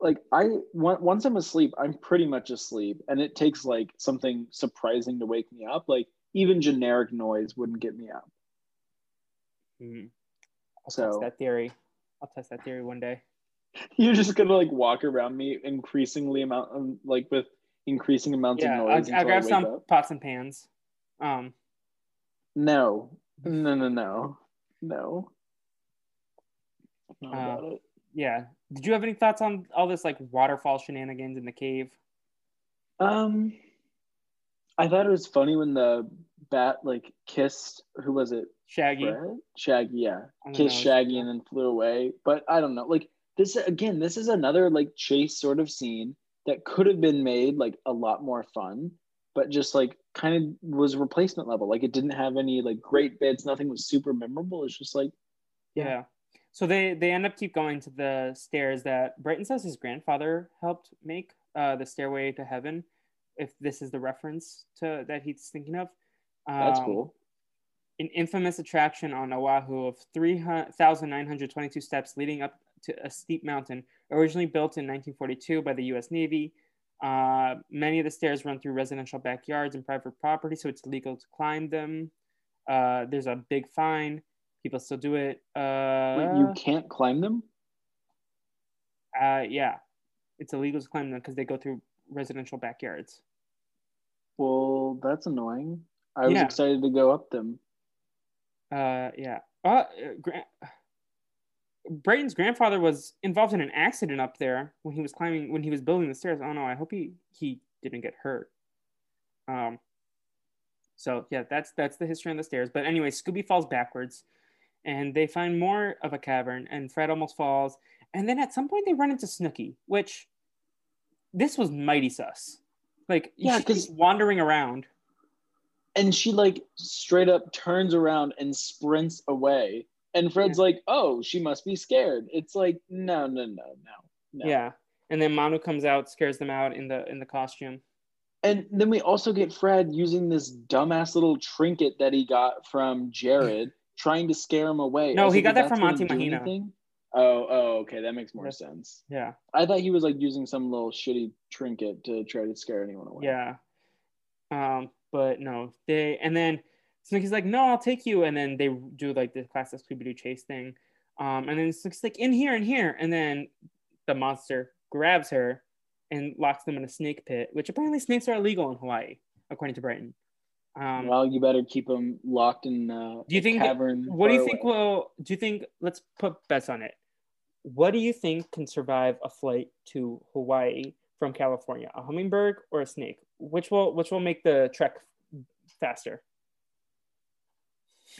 like, I once I'm asleep, I'm pretty much asleep, and it takes like something surprising to wake me up. Like, even generic noise wouldn't get me up. Mm-hmm. I'll test So that theory. I'll test that theory one day. *laughs* you're just gonna like walk around me increasingly amount of like with increasing amounts Yeah, of I'll, noise. I'll until I grab some up. pots and pans. Um, No, no, no, no, no. Uh, yeah. Did you have any thoughts on all this like waterfall shenanigans in the cave? Um, I thought it was funny when the bat like kissed who was it? Shaggy. Fred? Shaggy, yeah, kissed know. Shaggy and then flew away. But I don't know. Like this again, this is another like chase sort of scene that could have been made like a lot more fun, but just like kind of was replacement level. Like it didn't have any like great bits. Nothing was super memorable. It's just like Yeah. So they they end up keep going to the stairs that Brighton says his grandfather helped make, uh, the stairway to heaven. If this is the reference to that he's thinking of, that's Um, cool. An infamous attraction on Oahu of three thousand nine hundred twenty-two steps leading up to a steep mountain, originally built in 1942 by the U.S. Navy. Uh, many of the stairs run through residential backyards and private property, so it's legal to climb them. Uh, there's a big fine. People still do it. Uh, Wait, you can't climb them. Uh, yeah, it's illegal to climb them because they go through residential backyards. Well, that's annoying. I was excited to go up them. Uh, yeah. Uh, uh, Gra- Brighton's grandfather was involved in an accident up there when he was climbing when he was building the stairs. Oh no, I hope he he didn't get hurt. Um. So yeah, that's that's the history on the stairs. But anyway, Scooby falls backwards, and they find more of a cavern, and Fred almost falls, and then at some point they run into Snooki, which this was mighty sus. Like Yeah, she's 'cause- wandering around. And she like straight up turns around and sprints away. And Fred's like, "Oh, she must be scared." It's like, no, no, no, no, no. Yeah, and then Manu comes out, scares them out in the in the costume. And then we also get Fred using this dumbass little trinket that he got from Jared, trying to scare him away. No, he got that from do Mahina. anything. Oh, oh, okay, that makes more Yeah. sense. Yeah, I thought he was like using some little shitty trinket to try to scare anyone away. yeah. Um, but no, they and then Snooki's like, "No, I'll take you," and then they do like the classic Scooby Doo chase thing. Um, and then Snooki's like, "In here, in here," and then the monster grabs her and locks them in a snake pit, which apparently snakes are illegal in Hawaii, according to Brighton. Um, well, you better keep him locked in. Uh, Do you a think cavern? what do you think away. will? Do you think? Let's put bets on it. What do you think can survive a flight to Hawaii from California? A hummingbird or a snake? Which will which will make the trek faster?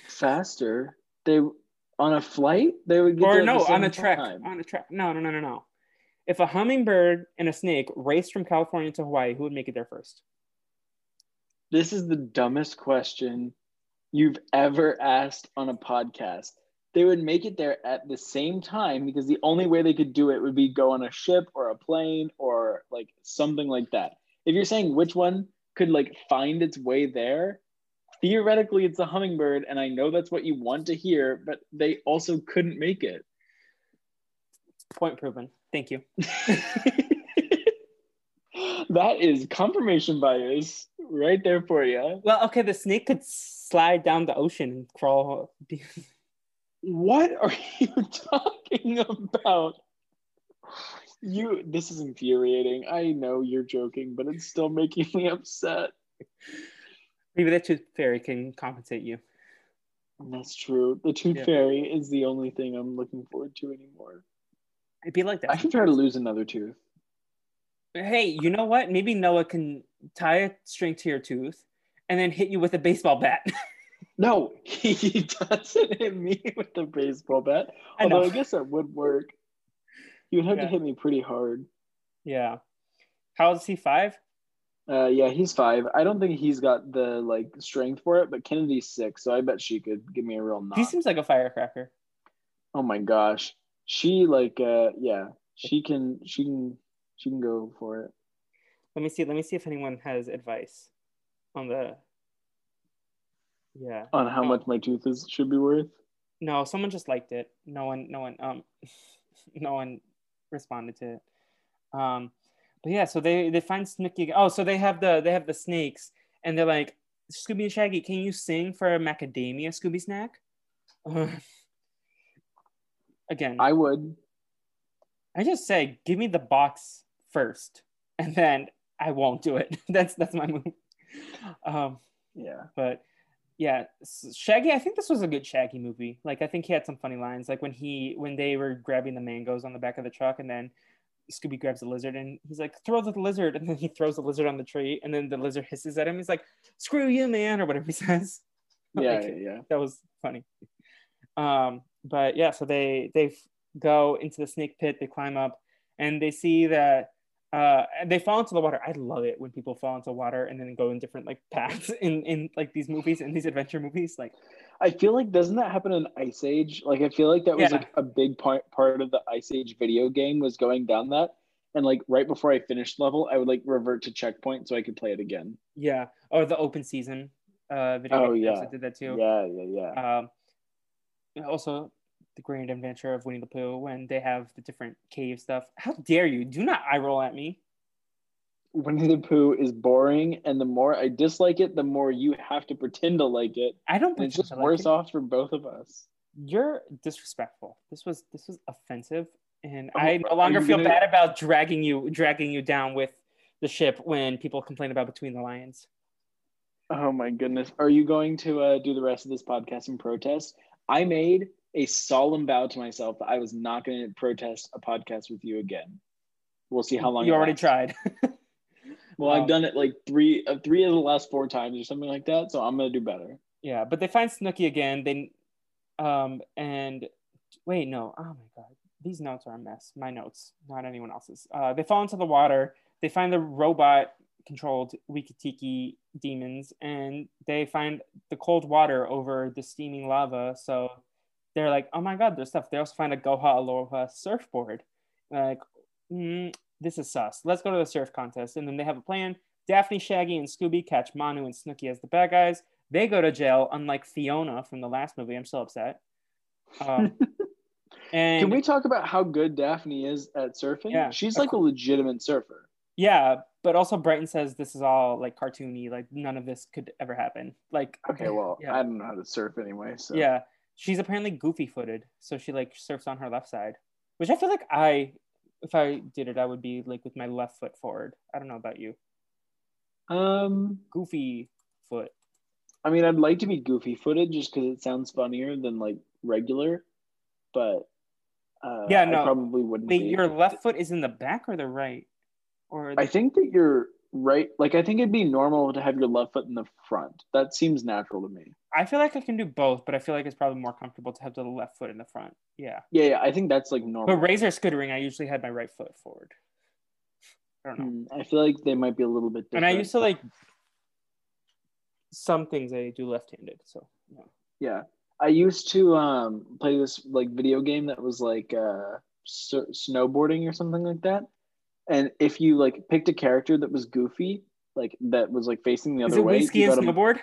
faster? They on a flight they would get Or no, on a trek. On a trek. No, no, no, no, no. If a hummingbird and a snake raced from California to Hawaii, who would make it there first? This is the dumbest question you've ever asked on a podcast. They would make it there at the same time because the only way they could do it would be go on a ship or a plane or like something like that. If you're saying which one could like find its way there, theoretically it's a hummingbird and I know that's what you want to hear, but they also couldn't make it. Point proven. Thank you. *laughs* that is confirmation bias right there for you. Well, okay, the snake could slide down the ocean and crawl. What are you *laughs* talking about? You this is infuriating. I know you're joking, but it's still making me upset. Maybe the tooth fairy can compensate you. That's true. The tooth Yeah. fairy is the only thing I'm looking forward to anymore. It'd be like that. I should try to lose another tooth. Hey, you know what? Maybe Noah can tie a string to your tooth and then hit you with a baseball bat. *laughs* No, *laughs* he doesn't hit me with a baseball bat. I Although. I guess that would work. He would have Yeah. to hit me pretty hard. yeah. How old is he? Five? Uh, yeah, he's five. I don't think he's got the like strength for it, but Kennedy's six, so I bet she could give me a real knock. He seems like a firecracker. Oh my gosh, she like uh yeah, she can she can she can go for it. Let me see. Let me see if anyone has advice on the. Yeah. On how Oh. much my tooth is should be worth. No, someone just liked it. No one. No one. Um, *laughs* no one responded to it. Um, but yeah. So they they find Snooki. Oh, so they have the they have the snakes, and they're like, Scooby and Shaggy, can you sing for a macadamia Scooby snack? *laughs* Again, I, would. I just say, give me the box first, and then I won't do it. *laughs* that's that's my move. Um, Yeah. but yeah shaggy i think this was a good shaggy movie like i think he had some funny lines like when he when they were grabbing the mangoes on the back of the truck and then scooby grabs the lizard and he's like throw the lizard *laughs* and then he throws the lizard on the tree and then the lizard hisses at him he's like screw you man or whatever he *laughs* says Yeah, Like, yeah, yeah. that was funny um but yeah so they they go into the snake pit they climb up and they see that uh they fall into the water i love it when people fall into water and then go in different like paths *laughs* in in like these movies in these adventure movies like I feel like doesn't that happen in Ice Age? Like I feel like that was Yeah. like a big part part of the Ice Age video game was going down that. And like right before I finished level, I would like revert to checkpoint so I could play it again. yeah or the open season uh video Oh, game yeah. did that too Yeah, yeah, yeah. um also the great adventure of winnie the pooh when they have the different cave stuff how dare you do not eye roll at me Winnie the Pooh is boring, and the more I dislike it, the more you have to pretend to like it. i don't it's just like worse it. off for both of us. you're disrespectful. This was this was offensive, and Oh, I no longer feel gonna- bad about dragging you dragging you down with the ship when people complain about Between the Lions. Oh my goodness. Are you going to uh, do the rest of this podcast in protest? I made a solemn vow to myself that I was not going to protest a podcast with you again. We'll see how long you already lasts. tried. *laughs* Well, Um, I've done it like three of three of the last four times or something like that. So I'm gonna do better. yeah, but they find Snooki again. They, um, and wait, no. Oh my god, these notes are a mess. My notes, not anyone else's. Uh, they fall into the water. They find the robot-controlled Wikitiki demons, and they find the cold water over the steaming lava. So they're like, "Oh my god, there's stuff." They also find a Goha Aloha surfboard. Like, mm, this is sus. Let's go to the surf contest. And then they have a plan. Daphne, Shaggy, and Scooby catch Manu and Snooki as the bad guys. They go to jail, unlike Fiona from the last movie. I'm still upset. Um, and *laughs* Can we talk about how good Daphne is at surfing? Yeah. She's like a legitimate surfer. yeah, but also Brighton says this is all like cartoony. Like none of this could ever happen. Like Okay, well, yeah, I don't know how to surf anyway. So yeah. She's apparently goofy footed, so she like surfs on her left side, which I feel like I, if I did it, I would be like with my left foot forward. I don't know about you. Um, Goofy foot. I mean, I'd like to be goofy footed just because it sounds funnier than like regular, but uh, Yeah, I no. probably wouldn't. Wait, be. your left foot is in the back or the right? Or I think that you're right. Like, I think it'd be normal to have your left foot in the front. That seems natural to me. I feel like I can do both, but I feel like it's probably more comfortable to have the left foot in the front. Yeah. Yeah, yeah. I think that's like normal. But razor scootering, I usually had my right foot forward. I don't know. Hmm, I feel like they might be a little bit different. And I used to like some things I do left-handed. So yeah. Yeah, I used to um play this like video game that was like uh snowboarding or something like that. And if you like picked a character that was goofy, like that was like facing the Is other it way, you and snowboard. a-?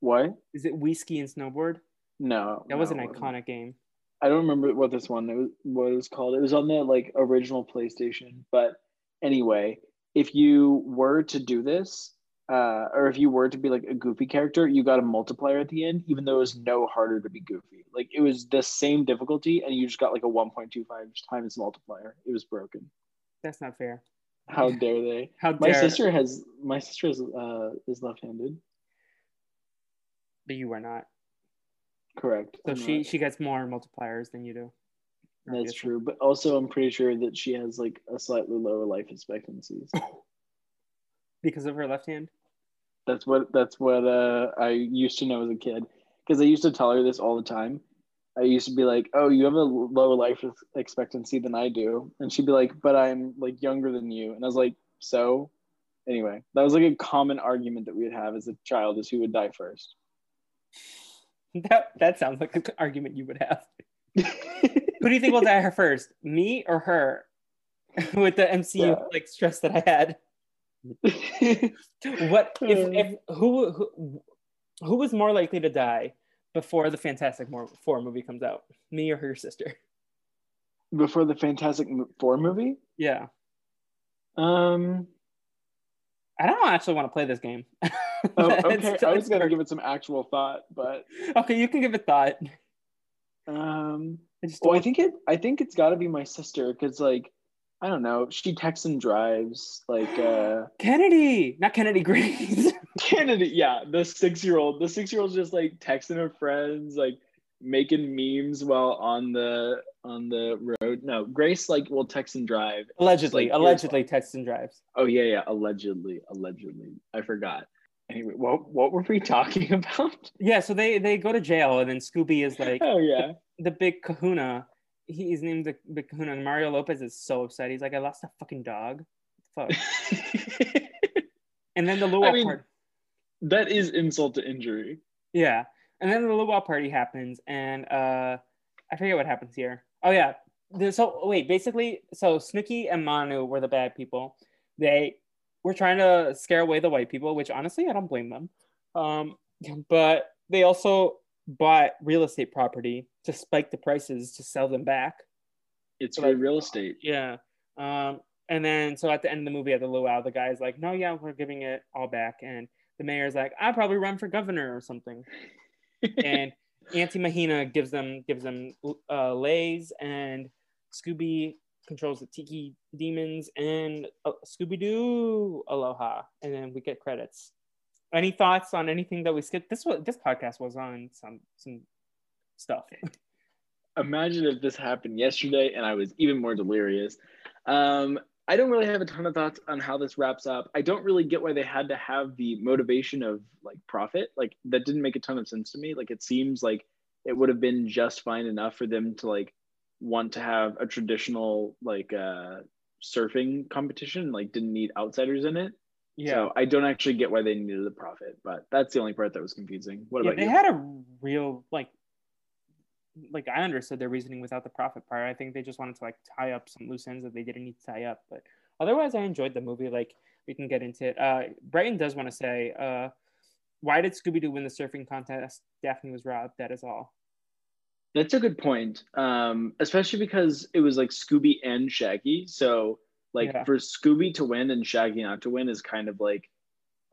What? Is it Wii Ski and Snowboard? No, That was no, an it wasn't. iconic game. I don't remember what this one was, what it was called. It was on the like original PlayStation. But anyway, if you were to do this, uh, or if you were to be like a goofy character, you got a multiplier at the end, even though it was no harder to be goofy. Like it was the same difficulty, and you just got like a 1.25 times multiplier. It was broken. That's not fair. How dare they? *laughs* How My sister has my sister is uh is left-handed. but you are not. Correct. So I'm she not. she gets more multipliers than you do. That's obviously. true, but also I'm pretty sure that she has like a slightly lower life expectancy. *laughs* Because of her left hand? That's what that's what uh, I used to know as a kid because I used to tell her this all the time. I used to be like, "Oh, you have a lower life expectancy than I do," and she'd be like, "But I'm like younger than you," and I was like, "So." Anyway, that was like a common argument that we would have as a child: is who would die first. *laughs* That that sounds like an argument you would have. *laughs* Who do you think will die first? Me or her? *laughs* With the MCU Yeah. like stress that I had. What if if uh. who who who was more likely to die before the Fantastic Four movie comes out? Me or her sister? Before the Fantastic Four movie, Yeah. um, I don't actually want to play this game. *laughs* oh, okay, I was gonna give it some actual thought, but Okay, you can give it thought. um, I just Well, I think it. I think it's got to be my sister because, like, I don't know. She texts and drives. Like uh Kennedy, not Kennedy Grace. *laughs* Kennedy. Yeah, the six-year-old. The six-year-old's just like texting her friends, like making memes while on the on the road. No, Grace like will text and drive. allegedly, Like, allegedly, text and drives. Oh yeah, yeah. Allegedly, allegedly. I forgot. Anyway, what what were we *laughs* talking about? Yeah, so they they go to jail, and then Scooby is like Oh yeah. the big Kahuna. He's named the big Kahuna, and Mario Lopez is so upset. He's like, I lost a fucking dog. Fuck. *laughs* And then the luau I mean- party. That is insult to injury. Yeah, and then the luau party happens, and uh, I forget what happens here. Oh yeah, so wait, basically, so Snooki and Manu were the bad people. They were trying to scare away the white people, which honestly, I don't blame them. Um, but they also bought real estate property to spike the prices to sell them back. It's So, like, real estate. Yeah. Um, and then so at the end of the movie at the luau, the guy's like, "No, yeah, we're giving it all back," and the mayor's like, "I'll probably run for governor or something." *laughs* and Auntie Mahina gives them gives them uh, leis, and Scooby controls the tiki demons, and uh, Scooby Doo Aloha, and then we get credits. any thoughts on anything that we skipped? This was this podcast was on some some stuff. Imagine if this happened yesterday and I was even more delirious. Um, I don't really have a ton of thoughts on how this wraps up. I don't really get why they had to have the motivation of like profit. Like that didn't make a ton of sense to me. Like it seems like it would have been just fine enough for them to like want to have a traditional like uh surfing competition, like didn't need outsiders in it. Yeah, So I don't actually get why they needed the profit, but that's the only part that was confusing. What yeah about they you? had a real like like I understood their reasoning without the profit part. I think they just wanted to like tie up some loose ends that they didn't need to tie up. But otherwise, I enjoyed the movie. Like we can get into it. Uh, Brighton does want to say, uh, why did Scooby Doo win the surfing contest? Daphne was robbed. That is all. That's a good point. Um, especially because it was like Scooby and Shaggy. So like Yeah. for Scooby to win and Shaggy not to win is kind of like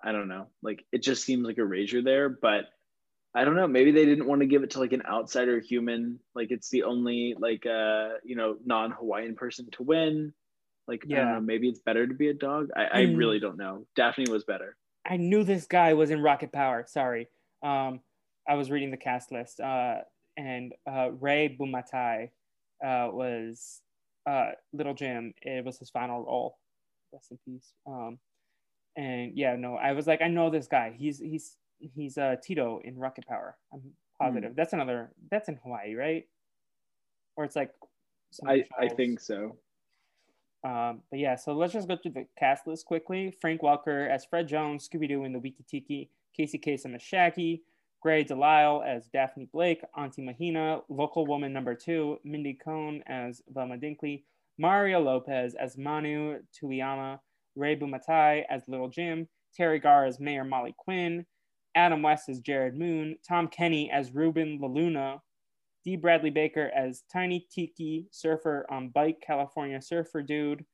I don't know. Like it just seems like erasure there, but I don't know. Maybe they didn't want to give it to like an outsider human. Like it's the only like uh you know non-Hawaiian person to win. Like I don't Yeah. know, maybe it's better to be a dog. I, I Mm. really don't know. Daphne was better. I knew this guy was in Rocket Power. Sorry. Um, I was reading the cast list, uh, and uh, Ray Bumatai uh, was uh, Little Jim. It was his final role. Rest in peace. Um, and yeah, no, I was like, I know this guy. He's he's he's uh, Tito in Rocket Power. I'm positive. That's another. That's in Hawaii, right? Or it's like. I I think so. Um, but yeah, so let's just go through the cast list quickly. Frank Welker as Fred Jones, Scooby Doo in the Wiki Tiki, Casey Kasem as Shaggy, Grey DeLisle as Daphne Blake, Auntie Mahina, local woman number two, Mindy Cohn as Velma Dinkley, Mario Lopez as Manu Tuliyama, Ray Bumatai as Little Jim, Teri Garr as Mayor Molly Quinn, Adam West as Jared Moon, Tom Kenny as Ruben LaLuna, D. Bradley Baker as Tiny Tiki Surfer on Bike, California Surfer Dude,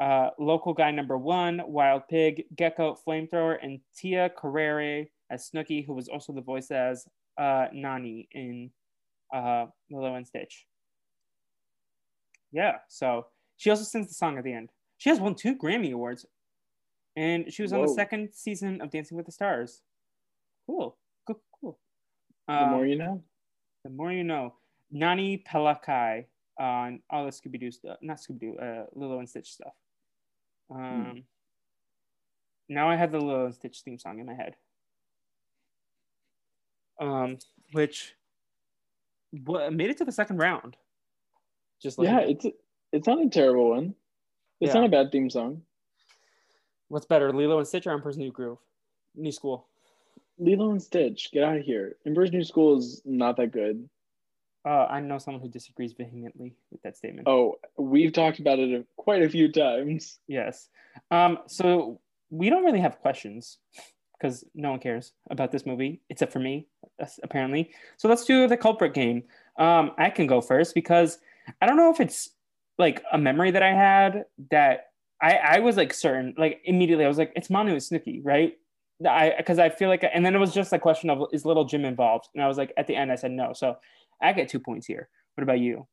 uh, Local Guy Number One, Wild Pig, Gecko Flamethrower, and Tia Carrere as Snooki, who was also the voice as uh, Nani in uh, Lilo and Stitch. Yeah, so she also sings the song at the end. She has won two Grammy Awards, and she was on the second season of Dancing with the Stars. Cool, cool, cool. The Um, more you know. the more you know. Nani Pelekai on all the Scooby Doo stuff, not Scooby Doo, uh, Lilo and Stitch stuff. Um, Now I have the Lilo and Stitch theme song in my head. Um, which what, made it to the second round. Just looking Yeah, it's it's not a terrible one. It's Yeah. not a bad theme song. what's better, Lilo and Stitch or Emperor's New Groove? New School. Lilo and Stitch, get out of here. Emperor's New School is not that good. Uh, I know someone who disagrees vehemently with that statement. Oh, we've talked about it quite a few times. Yes. Um, so we don't really have questions because no one cares about this movie except for me, apparently. So let's do the culprit game. Um, I can go first because I don't know if it's like a memory that I had that I, I was like certain, like immediately I was like, it's Manu and Snooki, right? I because I feel like, and then it was just a question of is Little Jim involved? And I was like, at the end, I said no. So I get two points here. What about you?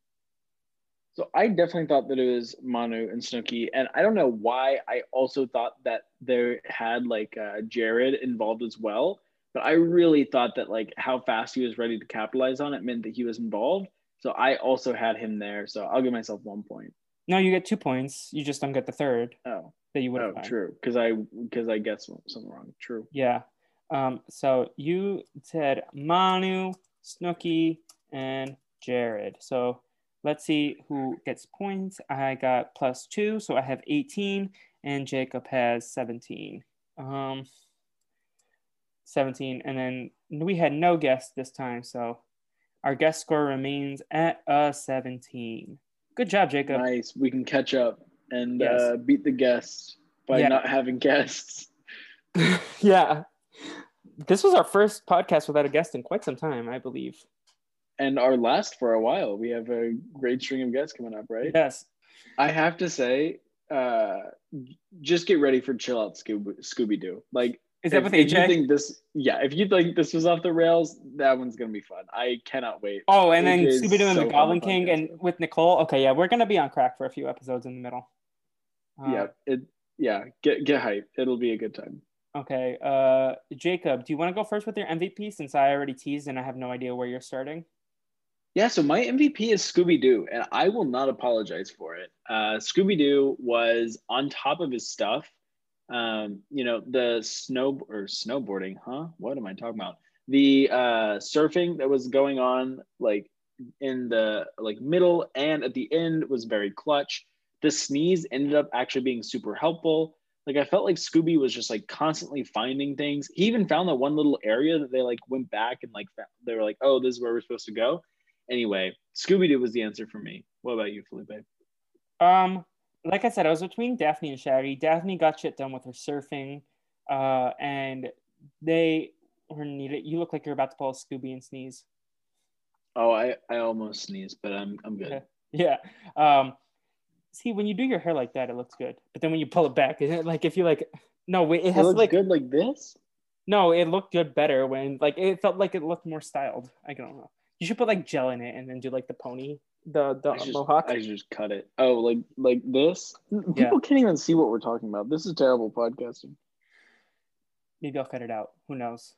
So I definitely thought that it was Manu and Snooki, and I don't know why. I also thought that they had like uh, Jared involved as well, but I really thought that like how fast he was ready to capitalize on it meant that he was involved. So I also had him there. So I'll give myself one point. No, you get two points. You just don't get the third Oh, that you would have. oh, true. Because I because I guessed something wrong. True. Yeah. Um, so you said Manu, Snooki, and Jared. So let's see who gets points. I got plus two, so I have 18, and Jacob has 17. Um, 17, and then we had no guests this time, so our guest score remains at a 17. Good job, Jacob. Nice. We can catch up and Yes. uh, beat the guests by Yeah. not having guests. *laughs* *laughs* yeah. This was our first podcast without a guest in quite some time, I believe. And our last for a while. We have a great string of guests coming up, right? Yes. I have to say, uh, just get ready for chill out Scooby Scooby Doo. Like, Is that if, with if you AJ? think this, yeah, if you think this was off the rails, that one's gonna be fun. I cannot wait. oh, and then Scooby Doo and so the Goblin King and with. with Nicole. Okay, yeah, we're gonna be on crack for a few episodes in the middle. Uh, yeah, it, yeah, get get hype. It'll be a good time. Okay. Uh, Jacob, do you want to go first with your MVP since I already teased and I have no idea where you're starting? Yeah, so my MVP is Scooby Doo, and I will not apologize for it. Uh, Scooby Doo was on top of his stuff. Um, you know, the snow or snowboarding, huh? What am I talking about? The uh, surfing that was going on, like in the like middle and at the end, was very clutch. The sneeze ended up actually being super helpful. Like I felt like Scooby was just like constantly finding things. He even found that one little area that they like went back and like they were like, oh, this is where we're supposed to go Anyway, Scooby Doo was the answer for me. What about you, Felipe? Um, like I said, I was between Daphne and Shaggy. Daphne got shit done with her surfing, uh, and they were needed. You look like you're about to pull a Scooby and sneeze. Oh, I, I almost sneezed, but I'm I'm good. Okay. Yeah. Um, see, when you do your hair like that, it looks good. But then when you pull it back, it, like if you like, no, it has it like good like this. No, it looked good better when like it felt like it looked more styled. I don't know. You should put like gel in it and then do like the pony, the the I just, mohawk. I just cut it. Oh, like like this. People Yeah. can't even see what we're talking about. This is terrible podcasting. Maybe I'll cut it out. Who knows?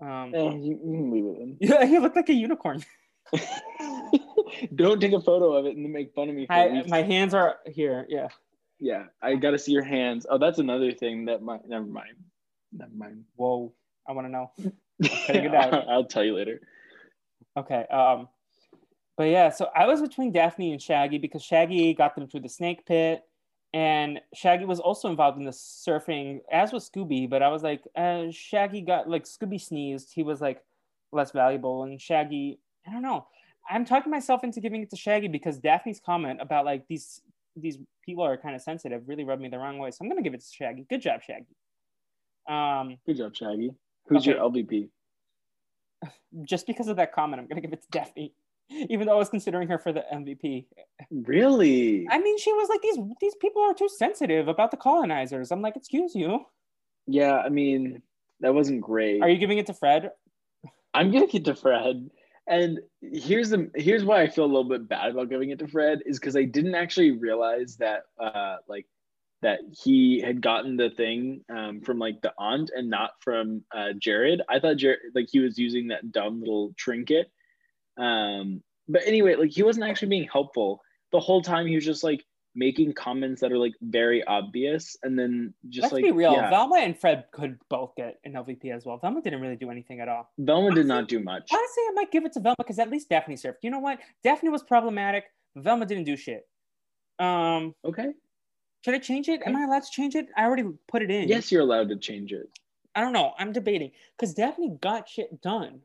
Um, Eh, you, you can leave it in. *laughs* yeah, you look like a unicorn. *laughs* *laughs* Don't take a photo of it and then make fun of me. I, my hands are here. Yeah. yeah, I got to see your hands. Oh, that's another thing that might. Never mind. Never mind. Whoa. I want to know. I'll tell you later. Okay. Um, but yeah, so I was between Daphne and Shaggy because Shaggy got them through the snake pit, and Shaggy was also involved in the surfing, as was Scooby. But I was like, uh, Shaggy got like Scooby sneezed. He was like less valuable, and Shaggy, I don't know. I'm talking myself into giving it to Shaggy because Daphne's comment about like these these people are kind of sensitive really rubbed me the wrong way. So I'm gonna give it to Shaggy. Good job, Shaggy. Um, Good job, Shaggy. Who's Okay. your LVP? *laughs* just because of that comment, I'm gonna give it to Daphne, even though I was considering her for the MVP. Really? I mean, she was like, these these people are too sensitive about the colonizers. I'm like, excuse you. Yeah, I mean, that wasn't great. Are you giving it to Fred? I'm gonna get to Fred. And here's the here's why I feel a little bit bad about giving it to Fred is because I didn't actually realize that uh like that he had gotten the thing um, from like the aunt and not from uh, Jared. I thought Jared like he was using that dumb little trinket. Um, but anyway, like he wasn't actually being helpful the whole time. He was just like making comments that are like very obvious, and then just Let's like be real. yeah. Velma and Fred could both get an LVP as well. Velma didn't really do anything at all. Velma did not do much. Honestly, I might give it to Velma because at least Daphne surfed. You know what? Daphne was problematic. Velma didn't do shit. Um, Okay. should I change it? Am I allowed to change it? I already put it in. Yes, you're allowed to change it. I don't know. I'm debating because Daphne got shit done.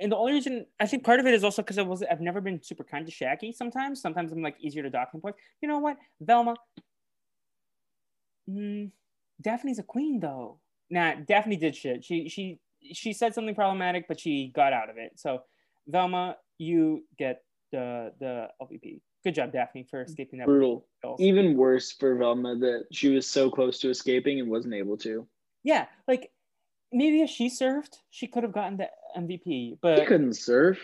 And the only reason I think part of it is also because I was I've never been super kind to Shaggy sometimes. Sometimes I'm like easier to dock him points. You know what? Velma. Mm, Daphne's a queen though. Nah, Daphne did shit. She she she said something problematic, but she got out of it. So Velma, you get the the LVP. Good job, Daphne, for escaping that. Brutal. Even worse for Velma that she was so close to escaping and wasn't able to. Yeah, like maybe if she served, she could have gotten the MVP. But She couldn't surf.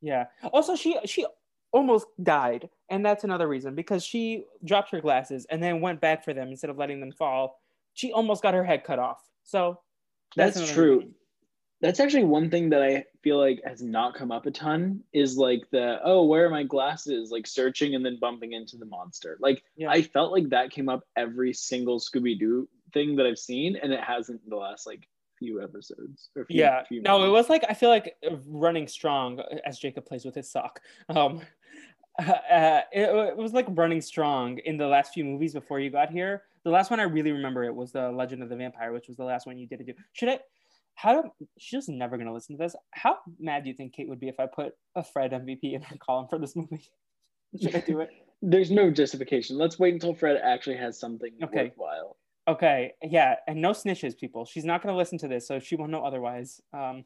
Yeah. Also, she she almost died, and that's another reason because she dropped her glasses and then went back for them instead of letting them fall. She almost got her head cut off. So That's, another true. reason. That's actually one thing that I feel like has not come up a ton is like the oh where are my glasses like searching and then bumping into the monster. Like Yeah. I felt like that came up every single Scooby Doo thing that I've seen and it hasn't in the last like few episodes. Or few, Yeah. few No, it was like I feel like running strong as Jacob plays with his sock. *laughs* Um, *laughs* uh, it, it was like running strong in the last few movies before you got here. The last one I really remember it was the Legend of the Vampire, which was the last one you did. do. Should I? How? do- She's never gonna listen to this. How mad do you think Kate would be if I put a Fred MVP in her column for this movie? *laughs* Should I do it? There's no justification. Let's wait until Fred actually has something Okay. worthwhile. Okay, yeah, and no snitches, people. She's not gonna listen to this, so she won't know otherwise. Um,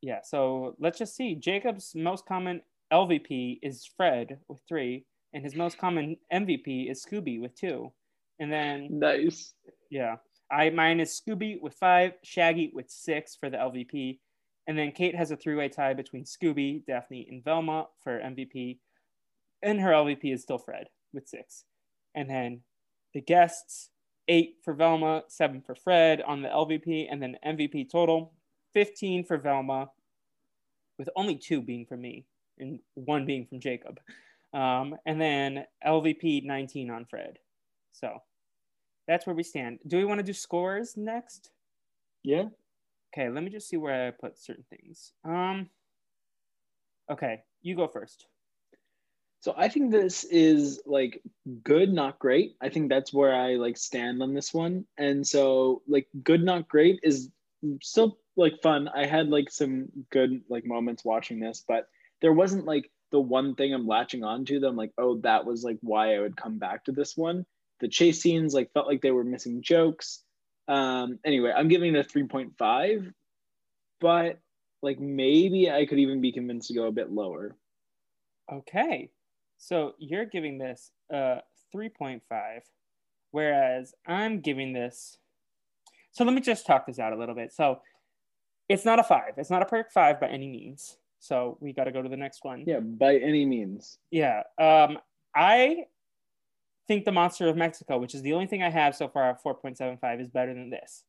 yeah, so let's just see. Jacob's most common LVP is Fred with three, and his most common MVP is Scooby with two. And then Nice. yeah, I mine is Scooby with five, Shaggy with six for the LVP, and then Kate has a three-way tie between Scooby, Daphne, and Velma for MVP, and her LVP is still Fred with six. And then the guests, eight for Velma, seven for Fred on the LVP, and then MVP total 15 for Velma, with only two being from me and one being from Jacob. Um, and then LVP 19 on Fred. So that's where we stand. Do we want to do scores next? Yeah. Okay, let me just see where I put certain things. Um, okay, you go first. So I think this is like good, not great. I think that's where I like stand on this one. And so like good, not great is still like fun. I had like some good like moments watching this, but there wasn't like the one thing I'm latching onto that I'm like, oh, that was like why I would come back to this one. The chase scenes like felt like they were missing jokes. Um, anyway, I'm giving it a 3.5, but like maybe I could even be convinced to go a bit lower. Okay. So you're giving this a 3.5, whereas I'm giving this. So let me just talk this out a little bit. So it's not a five. It's not a perfect five by any means. So we got to go to the next one. Yeah, by any means. Yeah. Um, I think the Monster of Mexico, which is the only thing I have so far at 4.75, is better than this.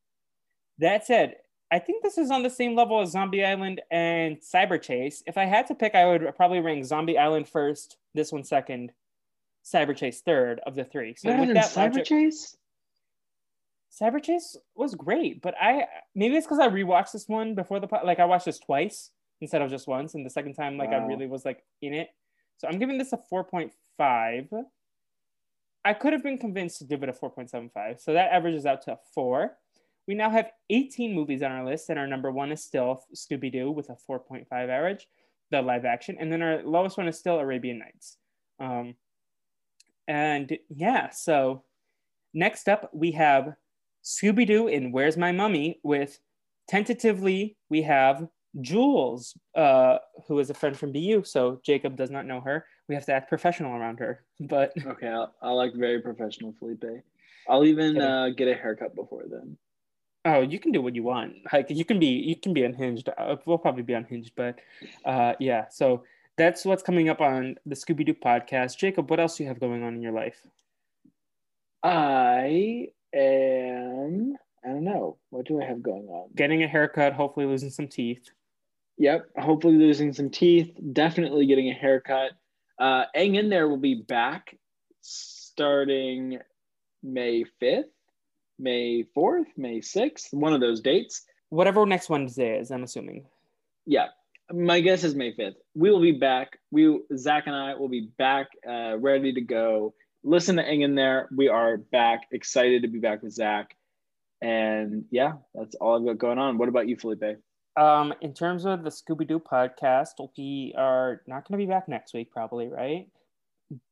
That said, I think this is on the same level as Zombie Island and Cyber Chase. If I had to pick, I would probably rank Zombie Island first, this one second, Cyber Chase third of the three. So with that Cyber logic, Chase? Cyber Chase was great, but I maybe it's because I rewatched this one before the like I watched this twice instead of just once, and the second time like wow. I really was like in it. So I'm giving this a 4.5. I could have been convinced to give it a 4.75. So that averages out to a four. We now have 18 movies on our list, and our number one is still Scooby Doo with a 4.5 average, the live action. And then our lowest one is still Arabian Nights. Um, and yeah, so next up, we have Scooby Doo and Where's My Mummy with tentatively, we have Jules, uh, who is a friend from BU. So Jacob does not know her. We have to act professional around her. *laughs* But okay, I'll, I'll like very professional, Felipe. I'll even uh, get a haircut before then. Oh, you can do what you want. Like you can be, you can be unhinged. Uh, we'll probably be unhinged, but uh, yeah. So that's what's coming up on the Scooby Doo podcast. Jacob, what else do you have going on in your life? I am. I don't know. What do I have going on? Getting a haircut. Hopefully, losing some teeth. Yep. Hopefully, losing some teeth. Definitely getting a haircut. Uh, Hang in there will be back starting May fifth. May 4th, May 6th, one of those dates. Whatever next Wednesday is, I'm assuming. Yeah. My guess is May 5th. We will be back. We Zach and I will be back, uh, ready to go. Listen to Hang in there. We are back. Excited to be back with Zach. And yeah, that's all I've got going on. What about you, Felipe? Um, in terms of the Scooby Doo podcast, we are not going to be back next week, probably, right?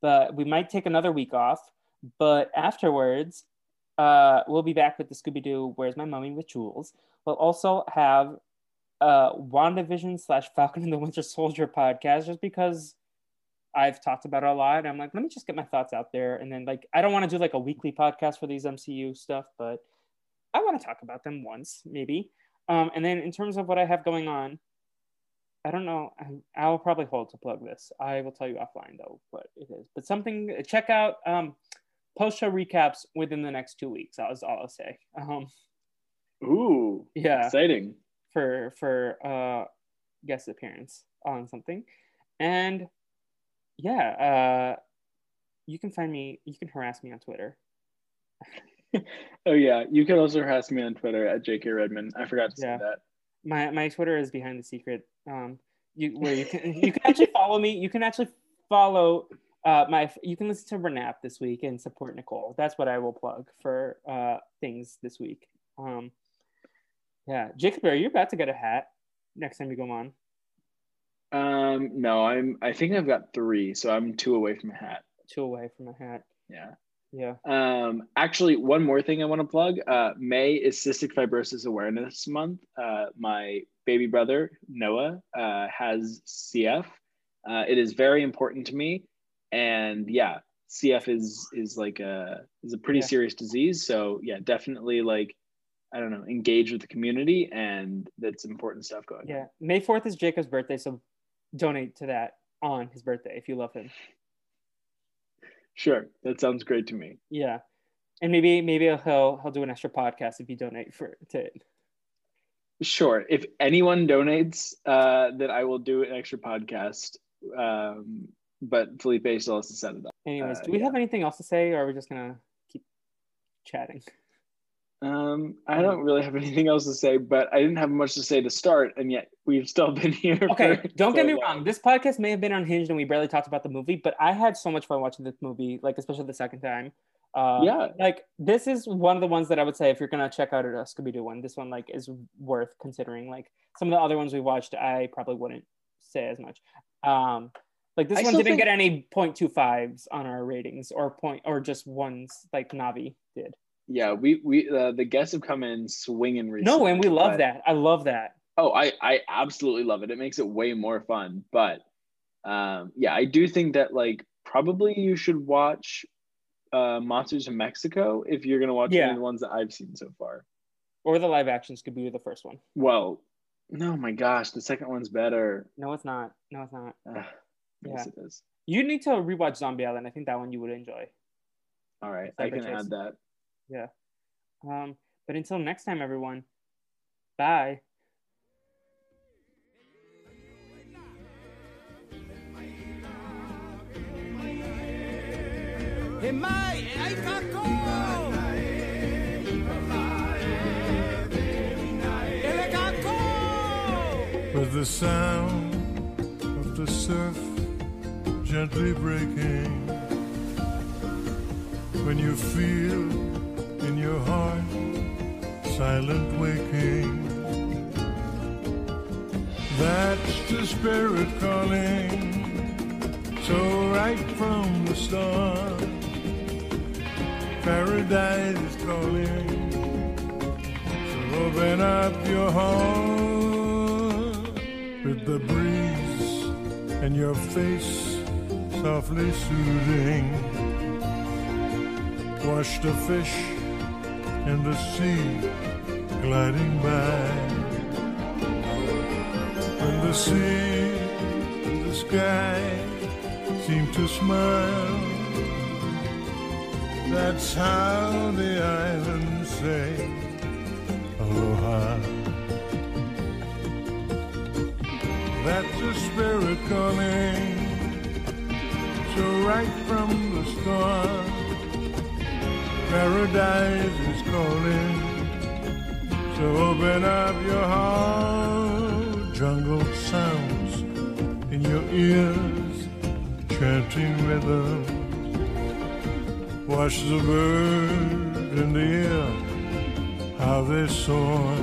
But we might take another week off. But afterwards, uh, we'll be back with the Scooby Doo Where's My Mummy with Jules. We'll also have uh, WandaVision slash Falcon and the Winter Soldier podcast just because I've talked about it a lot. I'm like, let me just get my thoughts out there. And then, like, I don't want to do like a weekly podcast for these MCU stuff, but I want to talk about them once, maybe. Um, and then, in terms of what I have going on, I don't know. I, will probably hold to plug this. I will tell you offline though what it is. But something check out. Um, post show recaps within the next two weeks. That was all I'll say. Um, Ooh, yeah, exciting for for uh, guest appearance on something, and yeah, uh, you can find me. You can harass me on Twitter. *laughs* oh yeah, you can also harass me on Twitter at JK Redmond. I forgot to yeah. say that. My my Twitter is behind the secret. Um, you where you can you can actually follow me. You can actually follow uh, my you can listen to Renap this week and support Nicole. That's what I will plug for uh, things this week. Um, yeah, Jacob, are you about to get a hat next time you go on? Um, no, I'm. I think I've got three, so I'm two away from a hat. Two away from a hat. Yeah. Yeah. Um, actually, one more thing I want to plug. Uh, May is Cystic Fibrosis Awareness Month. Uh, my baby brother Noah uh, has CF. Uh, it is very important to me and yeah cf is is like a is a pretty yeah. serious disease so yeah definitely like i don't know engage with the community and that's important stuff going yeah on. may 4th is jacob's birthday so donate to that on his birthday if you love him sure that sounds great to me yeah And maybe maybe he'll he'll do an extra podcast if you donate for to it. Sure. If anyone donates, uh, then I will do an extra podcast. Um, but Felipe still has to set it up. Anyways, Uh, do we yeah. have anything else to say, or are we just gonna keep chatting? Um, I don't really have anything else to say, but I didn't have much to say to start, and yet we've still been *laughs* here. Okay, don't so get me long. wrong. This podcast may have been unhinged and we barely talked about the movie, but I had so much fun watching this movie, like especially the second time. Uh, Yeah, like this is one of the ones that I would say if you're gonna check out a Scooby Doo one, this one like is worth considering. Like some of the other ones we watched, I probably wouldn't say as much. Um, like this I one didn't think- get any 0.25s on our ratings or point or just ones like Navi did. yeah. We we uh, the guests have come in swinging recently. No, and we love but- that. I love that. Oh, I I absolutely love it. It makes it way more fun. But um, yeah, I do think that like probably you should watch uh, Monsters of Mexico if you're gonna watch Yeah. any of the ones that I've seen so far. Or the live actions could be the first one. Well, no, my gosh, the second one's better. No, it's not. No, it's not. Ugh, yes, it is. You need to rewatch Zombie Island. I think that one you would enjoy. All right, I can Chase. add that. Yeah. Um, but until next time, everyone. Bye. Ai cacco! Le with the sound of the surf gently breaking. When you feel in your heart silent waking, that's the spirit calling. So right from the start, paradise is calling. So open up your heart with the breeze and your face softly soothing. Watch the fish in the sea gliding by. When the sea and the sky seem to smile, that's how the islands say aloha. That's the spirit calling. So right from the start, paradise is calling. So open up your heart. Jungle sounds in your ears, chanting rhythms. Watch the birds in the air, how they soar.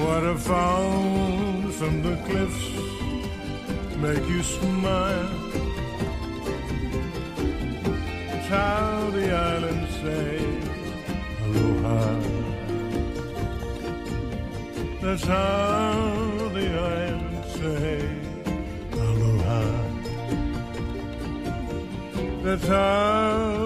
Waterfalls from the cliffs make you smile. It's how the islands say aloha. That's how the islands say aloha. That's how